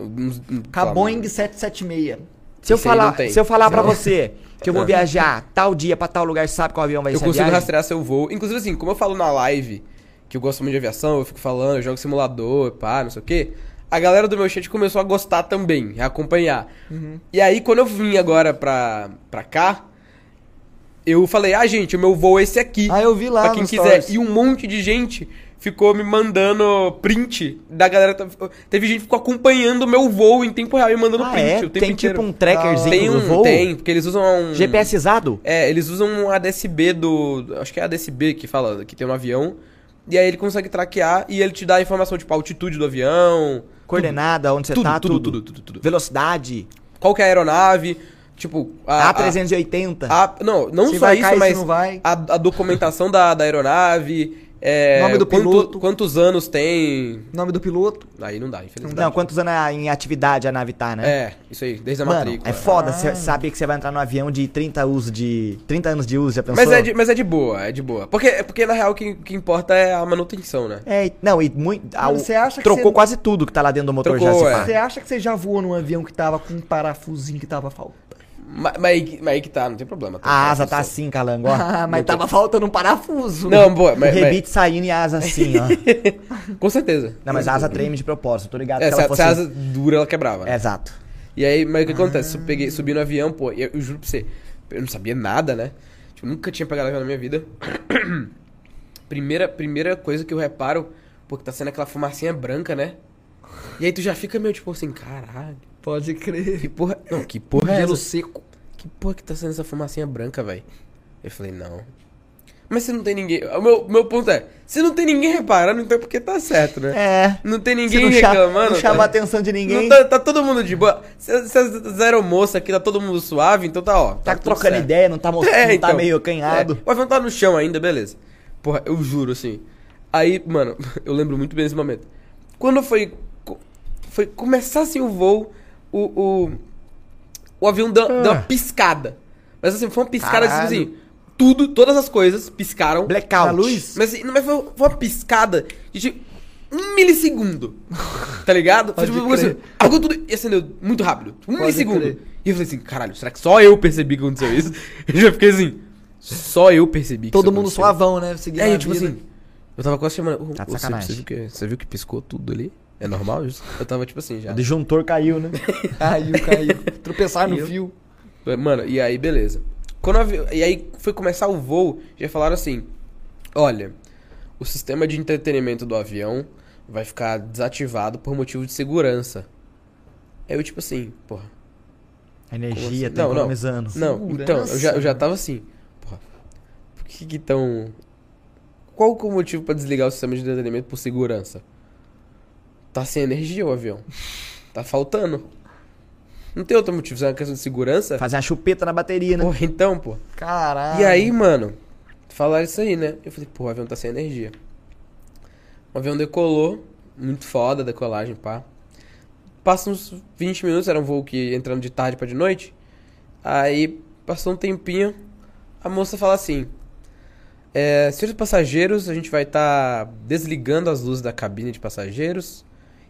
uns- lá, Boeing 776. Se eu falar, se eu falar pra você que eu vou viajar tal dia pra tal lugar, sabe qual avião vai Eu ser a consigo rastrear seu voo. Inclusive, assim, como eu falo na live que eu gosto muito de aviação, eu fico falando, eu jogo simulador, pá, não sei o quê. A galera do meu chat começou a gostar também, a acompanhar. Uhum. E aí, quando eu vim agora pra, pra cá, eu falei, ah, gente, o meu voo é esse aqui. Ah, eu vi lá pra quem quiser. stories. E um monte de gente ficou me mandando print da galera. Teve gente que ficou acompanhando o meu voo em tempo real e mandando Ah, print é? o tempo Tem inteiro. tipo um trackerzinho Tem do um, voo? tem, porque eles usam um... GPSizado? É, eles usam um ADSB do. Acho que é ADSB que fala que tem no avião. E aí ele consegue traquear e ele te dá a informação, tipo, a altitude do avião. Coordenada, onde você tudo, tá, tudo, tudo. tudo, tudo, tudo. Velocidade. Qual que é a aeronave? Tipo, a. A380. a- não, não Se só vai isso, mas não vai. A, a documentação da, da aeronave. É, Nome do quanto- piloto. Quantos anos tem. Nome do piloto. Aí não dá, infelizmente. Não, quantos anos a- em atividade a nave tá, né? É, isso aí, desde a Mano, matrícula. é foda você saber que você vai entrar num avião de 30 uso de 30 anos de uso, já pensou? Mas é, de, mas é de boa, é de boa. Porque, porque na real o que, que importa é a manutenção, né? É, não, e muito. ah, você acha que trocou você- quase tudo que tá lá dentro do motor Trocou, já, se é. Você acha que você já voou num avião que tava com um parafusinho que tava faltando? Mas, mas, aí- mas aí que tá, não tem problema. tem A asa tá assim, calango, ó. Ah, mas tava faltando um parafuso. Não, boa, mas, mas- rebite saindo e a asa assim, ó. com certeza. Não, mas a asa treme de propósito, tô ligado É, que se, ela a- fosse... se a asa dura, ela quebrava. né? Exato. E aí, mas o que acontece? Eu peguei, subi no avião, pô, e eu, eu juro pra você, eu não sabia nada, né? Tipo, nunca tinha pegado avião na minha vida. primeira, primeira coisa que eu reparo, pô, que tá sendo aquela fumacinha branca, né? E aí tu já fica meio tipo assim, caralho, Pode crer. que porra. Não, que porra é Gelo essa? seco. Que porra que tá sendo essa fumacinha branca, velho? Eu falei, não. Mas se não tem ninguém. O meu, meu ponto é, se não tem ninguém reparando, então é porque tá certo, né? É. Não tem ninguém não, reclamando. não chama a tá? atenção de ninguém. Não tá, tá todo mundo de boa. Se, se a zero moça aqui, tá todo mundo suave, então tá, ó. Tá tudo trocando certo. ideia, não tá mostrando, É, não tá então. meio É, canhado. o avião tá no chão ainda, beleza. Porra, eu juro, assim. Aí, mano, eu lembro muito bem desse momento. Quando foi. Foi começar assim o voo, o. O, o avião deu, deu uma piscada. Mas assim, foi uma piscada assim, Caralho. assim. Tudo, todas as coisas piscaram. Blackout. A luz? Mas, assim, mas foi, foi uma piscada de tipo, um milissegundo. Tá ligado? Foi tipo, assim, apagou tudo e acendeu muito rápido. Um Pode milissegundo. crer. E eu falei assim, caralho, será que só eu percebi que aconteceu isso? Eu já fiquei assim, só eu percebi que Todo mundo suavão, né? Seguindo É, a eu, tipo vida. assim, eu tava quase chamando. "Ô, Tá você, você, viu que, você viu que piscou tudo ali? É normal isso? Eu tava tipo assim já. O disjuntor caiu, né? Caiu, caiu. Tropeçar no fio. Mano, e aí, beleza. Quando o avi- E aí foi começar o voo, já falaram assim: olha, o sistema de entretenimento do avião vai ficar desativado por motivo de segurança. Aí eu, tipo assim, porra. A energia assim? tá Não, não. economizando. Não, então, eu já, eu já tava assim, porra. Por que que tão. Qual que é o motivo pra desligar o sistema de entretenimento por segurança? Tá sem energia o avião. Tá faltando. Não tem outro motivo, se é uma questão de segurança. Fazer uma chupeta na bateria, né? Porra, então, pô. Caralho. E aí, mano, falaram isso aí, né? Eu falei, pô, o avião tá sem energia. O avião decolou, muito foda a decolagem, pá. Passa uns 20 minutos, era um voo que entrando de tarde pra de noite. Aí, passou um tempinho, a moça fala assim: é, Senhores passageiros, a gente vai estar desligando as luzes da cabine de passageiros.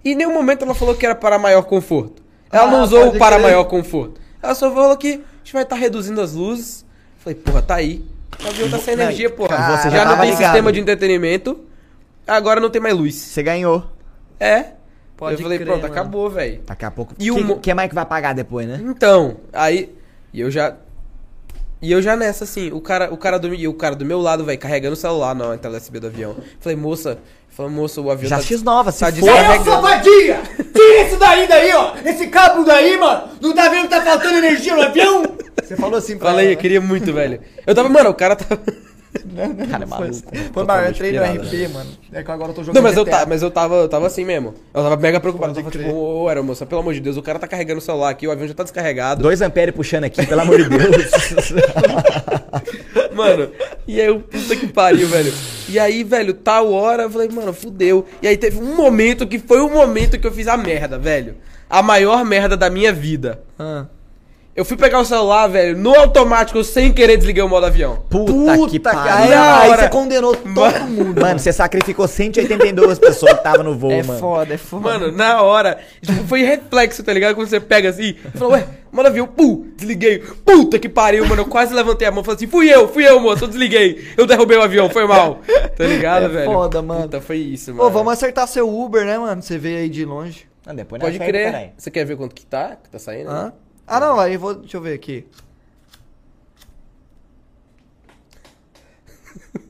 E em nenhum momento ela falou que era para maior conforto. Ela não Ah, usou o para crer. maior conforto. Ela só falou que a gente vai estar reduzindo as luzes. Falei, porra, tá aí. O avião tá sem Não, energia, porra. cara, você já já não tem ligado. sistema de entretenimento. Agora não tem mais luz. Você ganhou. É. Pode eu falei, crer, pronto, mano. acabou, velho. Daqui a pouco. E o o que, que mais que vai pagar depois, né? Então, aí. E eu já. E eu já nessa, assim, o cara, o cara do, e o cara do meu lado, velho, carregando o celular na entrada USB do avião. Falei, moça, falei, moça, o avião Já tá. X nova, se tá for. descarregando. safadinha! Tira isso daí, daí, ó! Esse cabo daí, mano! Não tá vendo que tá faltando energia no avião? Você falou assim pra Falei, ela, eu queria muito, velho. Eu tava, mano, o cara tava. Cara, é maluco. Foi, mano, eu entrei no RP, mano. É que agora eu tô jogando Não, mas eu, GTA. ta, mas eu tava, eu tava assim mesmo. Eu tava mega preocupado. Eu Pode tava crer. tipo, ô, ô, era moça, pelo amor de Deus, o cara tá carregando o celular aqui, o avião já tá descarregado. 2 amperes puxando aqui, pelo amor de Deus. Mano, e aí eu, puta que pariu, velho. E aí, velho, tal hora, eu falei, mano, fudeu. E aí teve um momento que foi o momento que eu fiz a merda, velho. A maior merda da minha vida. Ah. Eu fui pegar o celular, velho, no automático, eu sem querer desliguei o modo avião. Puta, que pariu. Aí, aí você condenou todo mundo. Mano, você sacrificou 182 pessoas que estavam no voo, é mano. foda, é foda. Mano, na hora, tipo, foi reflexo, tá ligado? Quando você pega assim, eu falo, ué, modo avião, pum, desliguei. Puta que pariu, mano. Eu quase levantei a mão e falei assim, fui eu, fui eu, moço, eu desliguei. Eu derrubei o avião, foi mal. Tá ligado, É velho? foda, mano. Puta, foi isso, mano. Ô, vamos acertar seu Uber, né, mano? Você veio aí de longe. Não, depois Pode crer. Você quer ver quanto que tá? Que tá saindo? Hã? Ah, não, aí vou. Deixa eu ver aqui.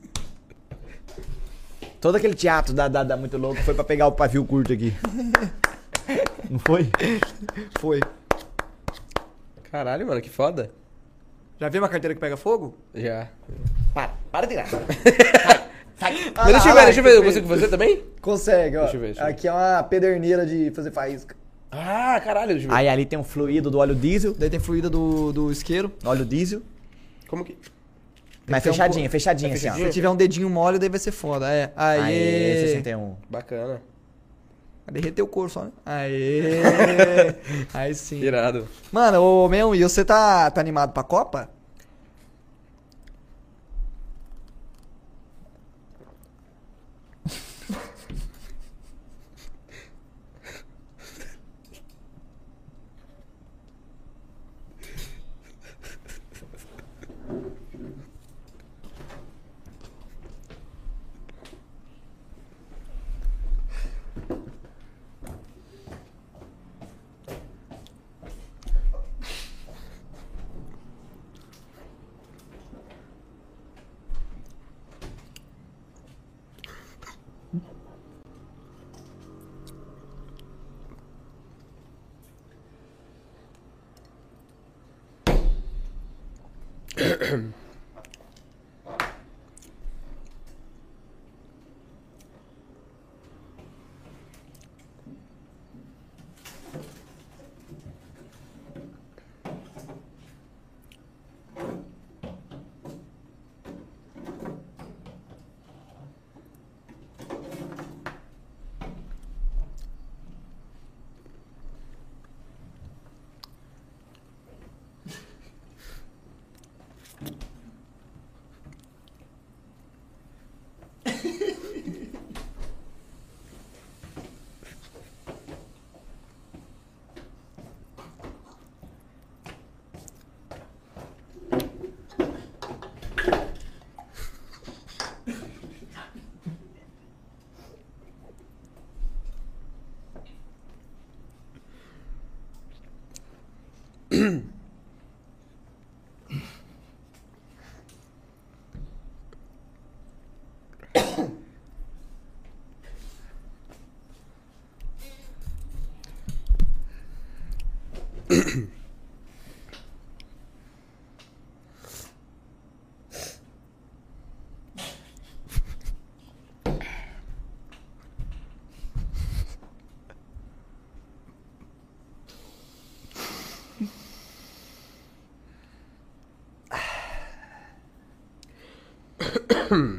Todo aquele teatro da, da, da Muito Louco foi pra pegar o pavio curto aqui. Não foi? Foi. Caralho, mano, que foda. Já viu uma carteira que pega fogo? Já. Para, para de tirar. Ah, Mas deixa eu lá, ver, deixa eu ver. Eu consigo fazer também? Consegue, ó. Deixa eu ver, deixa eu ver. Aqui é uma pederneira de fazer faísca. Ah, caralho. Aí ali tem um fluido do óleo diesel. Daí tem fluida do, do isqueiro. Óleo diesel. Como que. Mas ter um fechadinha, po- fechadinha, É assim, ó. fechadinha? Se tiver um dedinho mole, daí vai ser foda. É. Aê. Aê, 61. Bacana. Vai derreter o couro só, né? Aê. Aí sim. Irado. Mano, ô meu, e você tá, tá animado pra Copa? mm Hmm.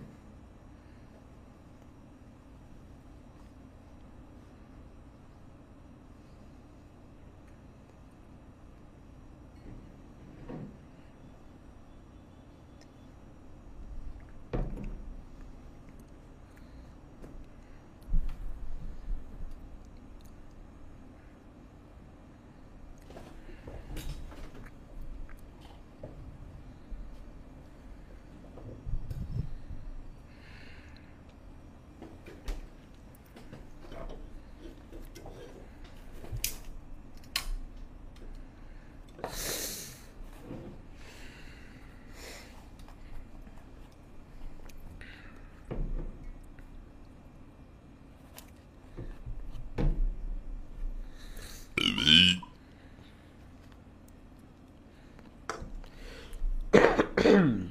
Hum.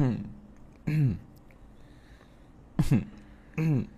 嗯，嗯，嗯，嗯。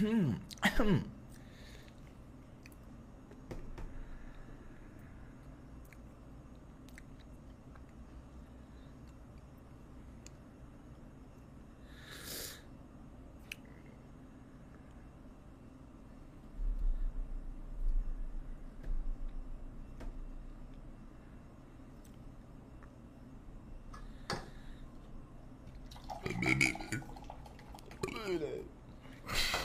Hmm. hmm.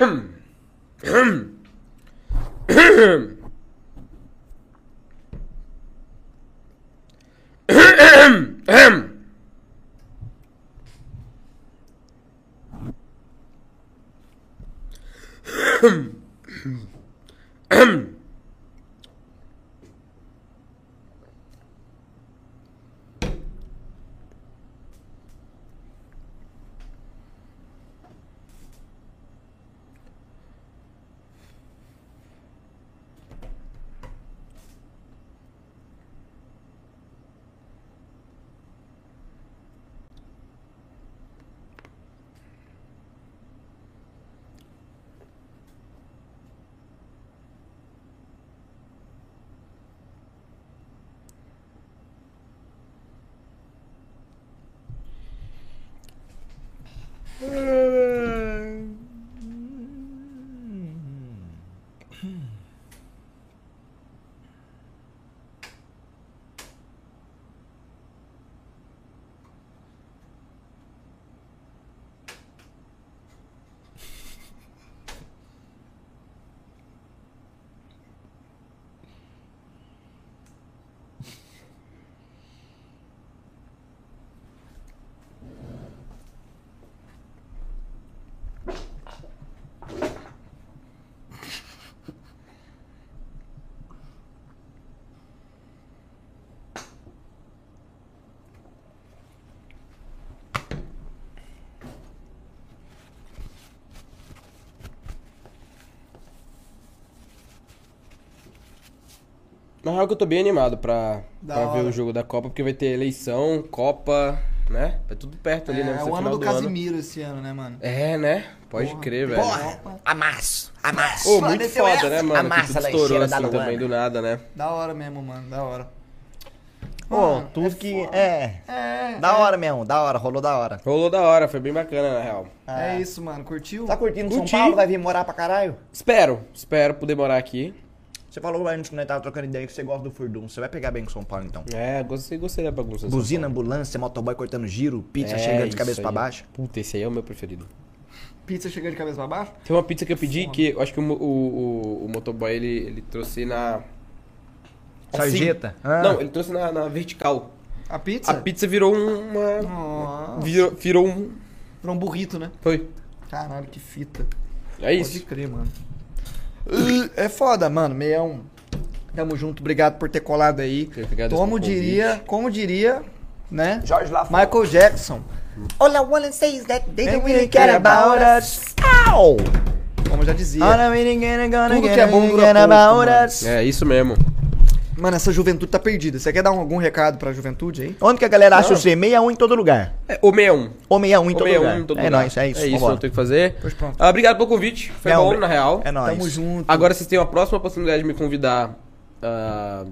Ahem. Ahem. Ahem. Na real que eu tô bem animado pra, Da pra ver o jogo da Copa, porque vai ter eleição, Copa, né? É tudo perto ali, né? É o ano do do ano. Casimiro esse ano, né, mano? É, né? Pode Porra. crer, velho. Porra, amasso, amasso. Ô, muito foda, né, mano? Que Amassa tudo lá estourou assim Luana. também do nada, né? Da hora mesmo, mano, da hora. Pô, Mano, tudo é que. É. É, Da hora mesmo, da hora, rolou da hora. Rolou da hora, foi bem bacana, na real. é isso, mano. Curtiu? Tá curtindo Curti. São Paulo? Vai vir morar pra caralho? Espero, espero poder morar aqui. Você falou antes que nós tava trocando ideia que você gosta do furdum. Você vai pegar bem com São Paulo então. É, gostei, gostei da bagunça. Buzina, ambulância, motoboy cortando giro, pizza É, chegando de cabeça aí. pra baixo. Puta, esse aí é o meu preferido. Pizza chegando de cabeça pra baixo? Tem uma pizza que eu pedi Foda. que eu acho que o, o, o, o motoboy ele, ele trouxe na. Sarjeta? Assim. Ah. Não, ele trouxe na, na vertical. A pizza? A pizza virou uma. Nossa. Virou, virou um. Virou um burrito, né? Foi. Caralho, que fita. É Pode isso. crer, mano. É foda, mano. Meião. Tamo junto. Obrigado por ter colado aí. Como diria, como diria, né? Jorge Lafon. Michael Jackson. All I wanna say is that they don't really care about us. Ow! Como eu já dizia. Tudo que é bom dura pouco, mano. É isso mesmo. Mano, essa juventude tá perdida. Você quer dar um- algum recado pra juventude aí? Onde que a galera acha Não. você? 61 em todo lugar. É, o 61. Ou 61 em O todo 61 lugar. em todo é lugar. nóis, é isso. É isso, eu tenho que fazer. Pois pronto. Ah, obrigado pelo convite. Foi É, bom, na real. É nóis. Tamo junto. Agora vocês têm a próxima possibilidade de me convidar ah,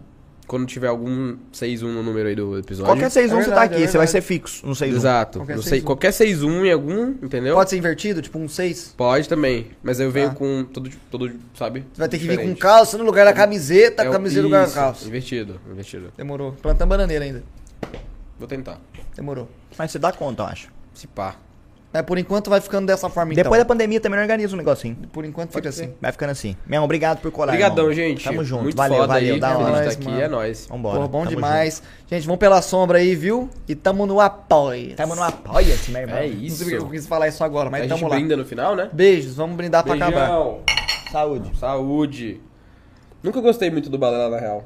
quando tiver algum 6-1 no número aí do episódio. Qualquer 6-1 É você tá aqui, é você vai ser fixo no 6-1. Exato. Qualquer Não sei, 6-1. qualquer 6-1 em algum, entendeu? Pode ser invertido, tipo um 6? Pode também. Mas eu venho Tá. com todo, todo, sabe? Você vai ter que vir com Diferente. calça no lugar da camiseta, É o- camiseta no lugar da calça. Invertido, invertido. Demorou. Plantando bananeira ainda. Vou tentar. Demorou. Mas você dá conta, eu acho. Se pá. Mas por enquanto vai ficando dessa forma então. Depois da pandemia também organiza um negocinho. Por enquanto fica assim. Vai ficando assim. Mesmo, obrigado por colar. Obrigadão, irmão. gente. Tamo junto. Muito valeu, valeu. aí. Da hora. tá aqui, mano. é nóis. Vambora. Porra, bom tamo demais. Gente, vamos pela sombra aí, viu? E tamo no apoio. junto. Tamo no apoia-se, meu irmão. É Não sei isso. porque eu quis falar isso agora, mas a tamo gente lá. brinda no final, né? Beijos, vamos brindar pra acabar. Beijão. Saúde. Saúde. Nunca gostei muito do balela, na real.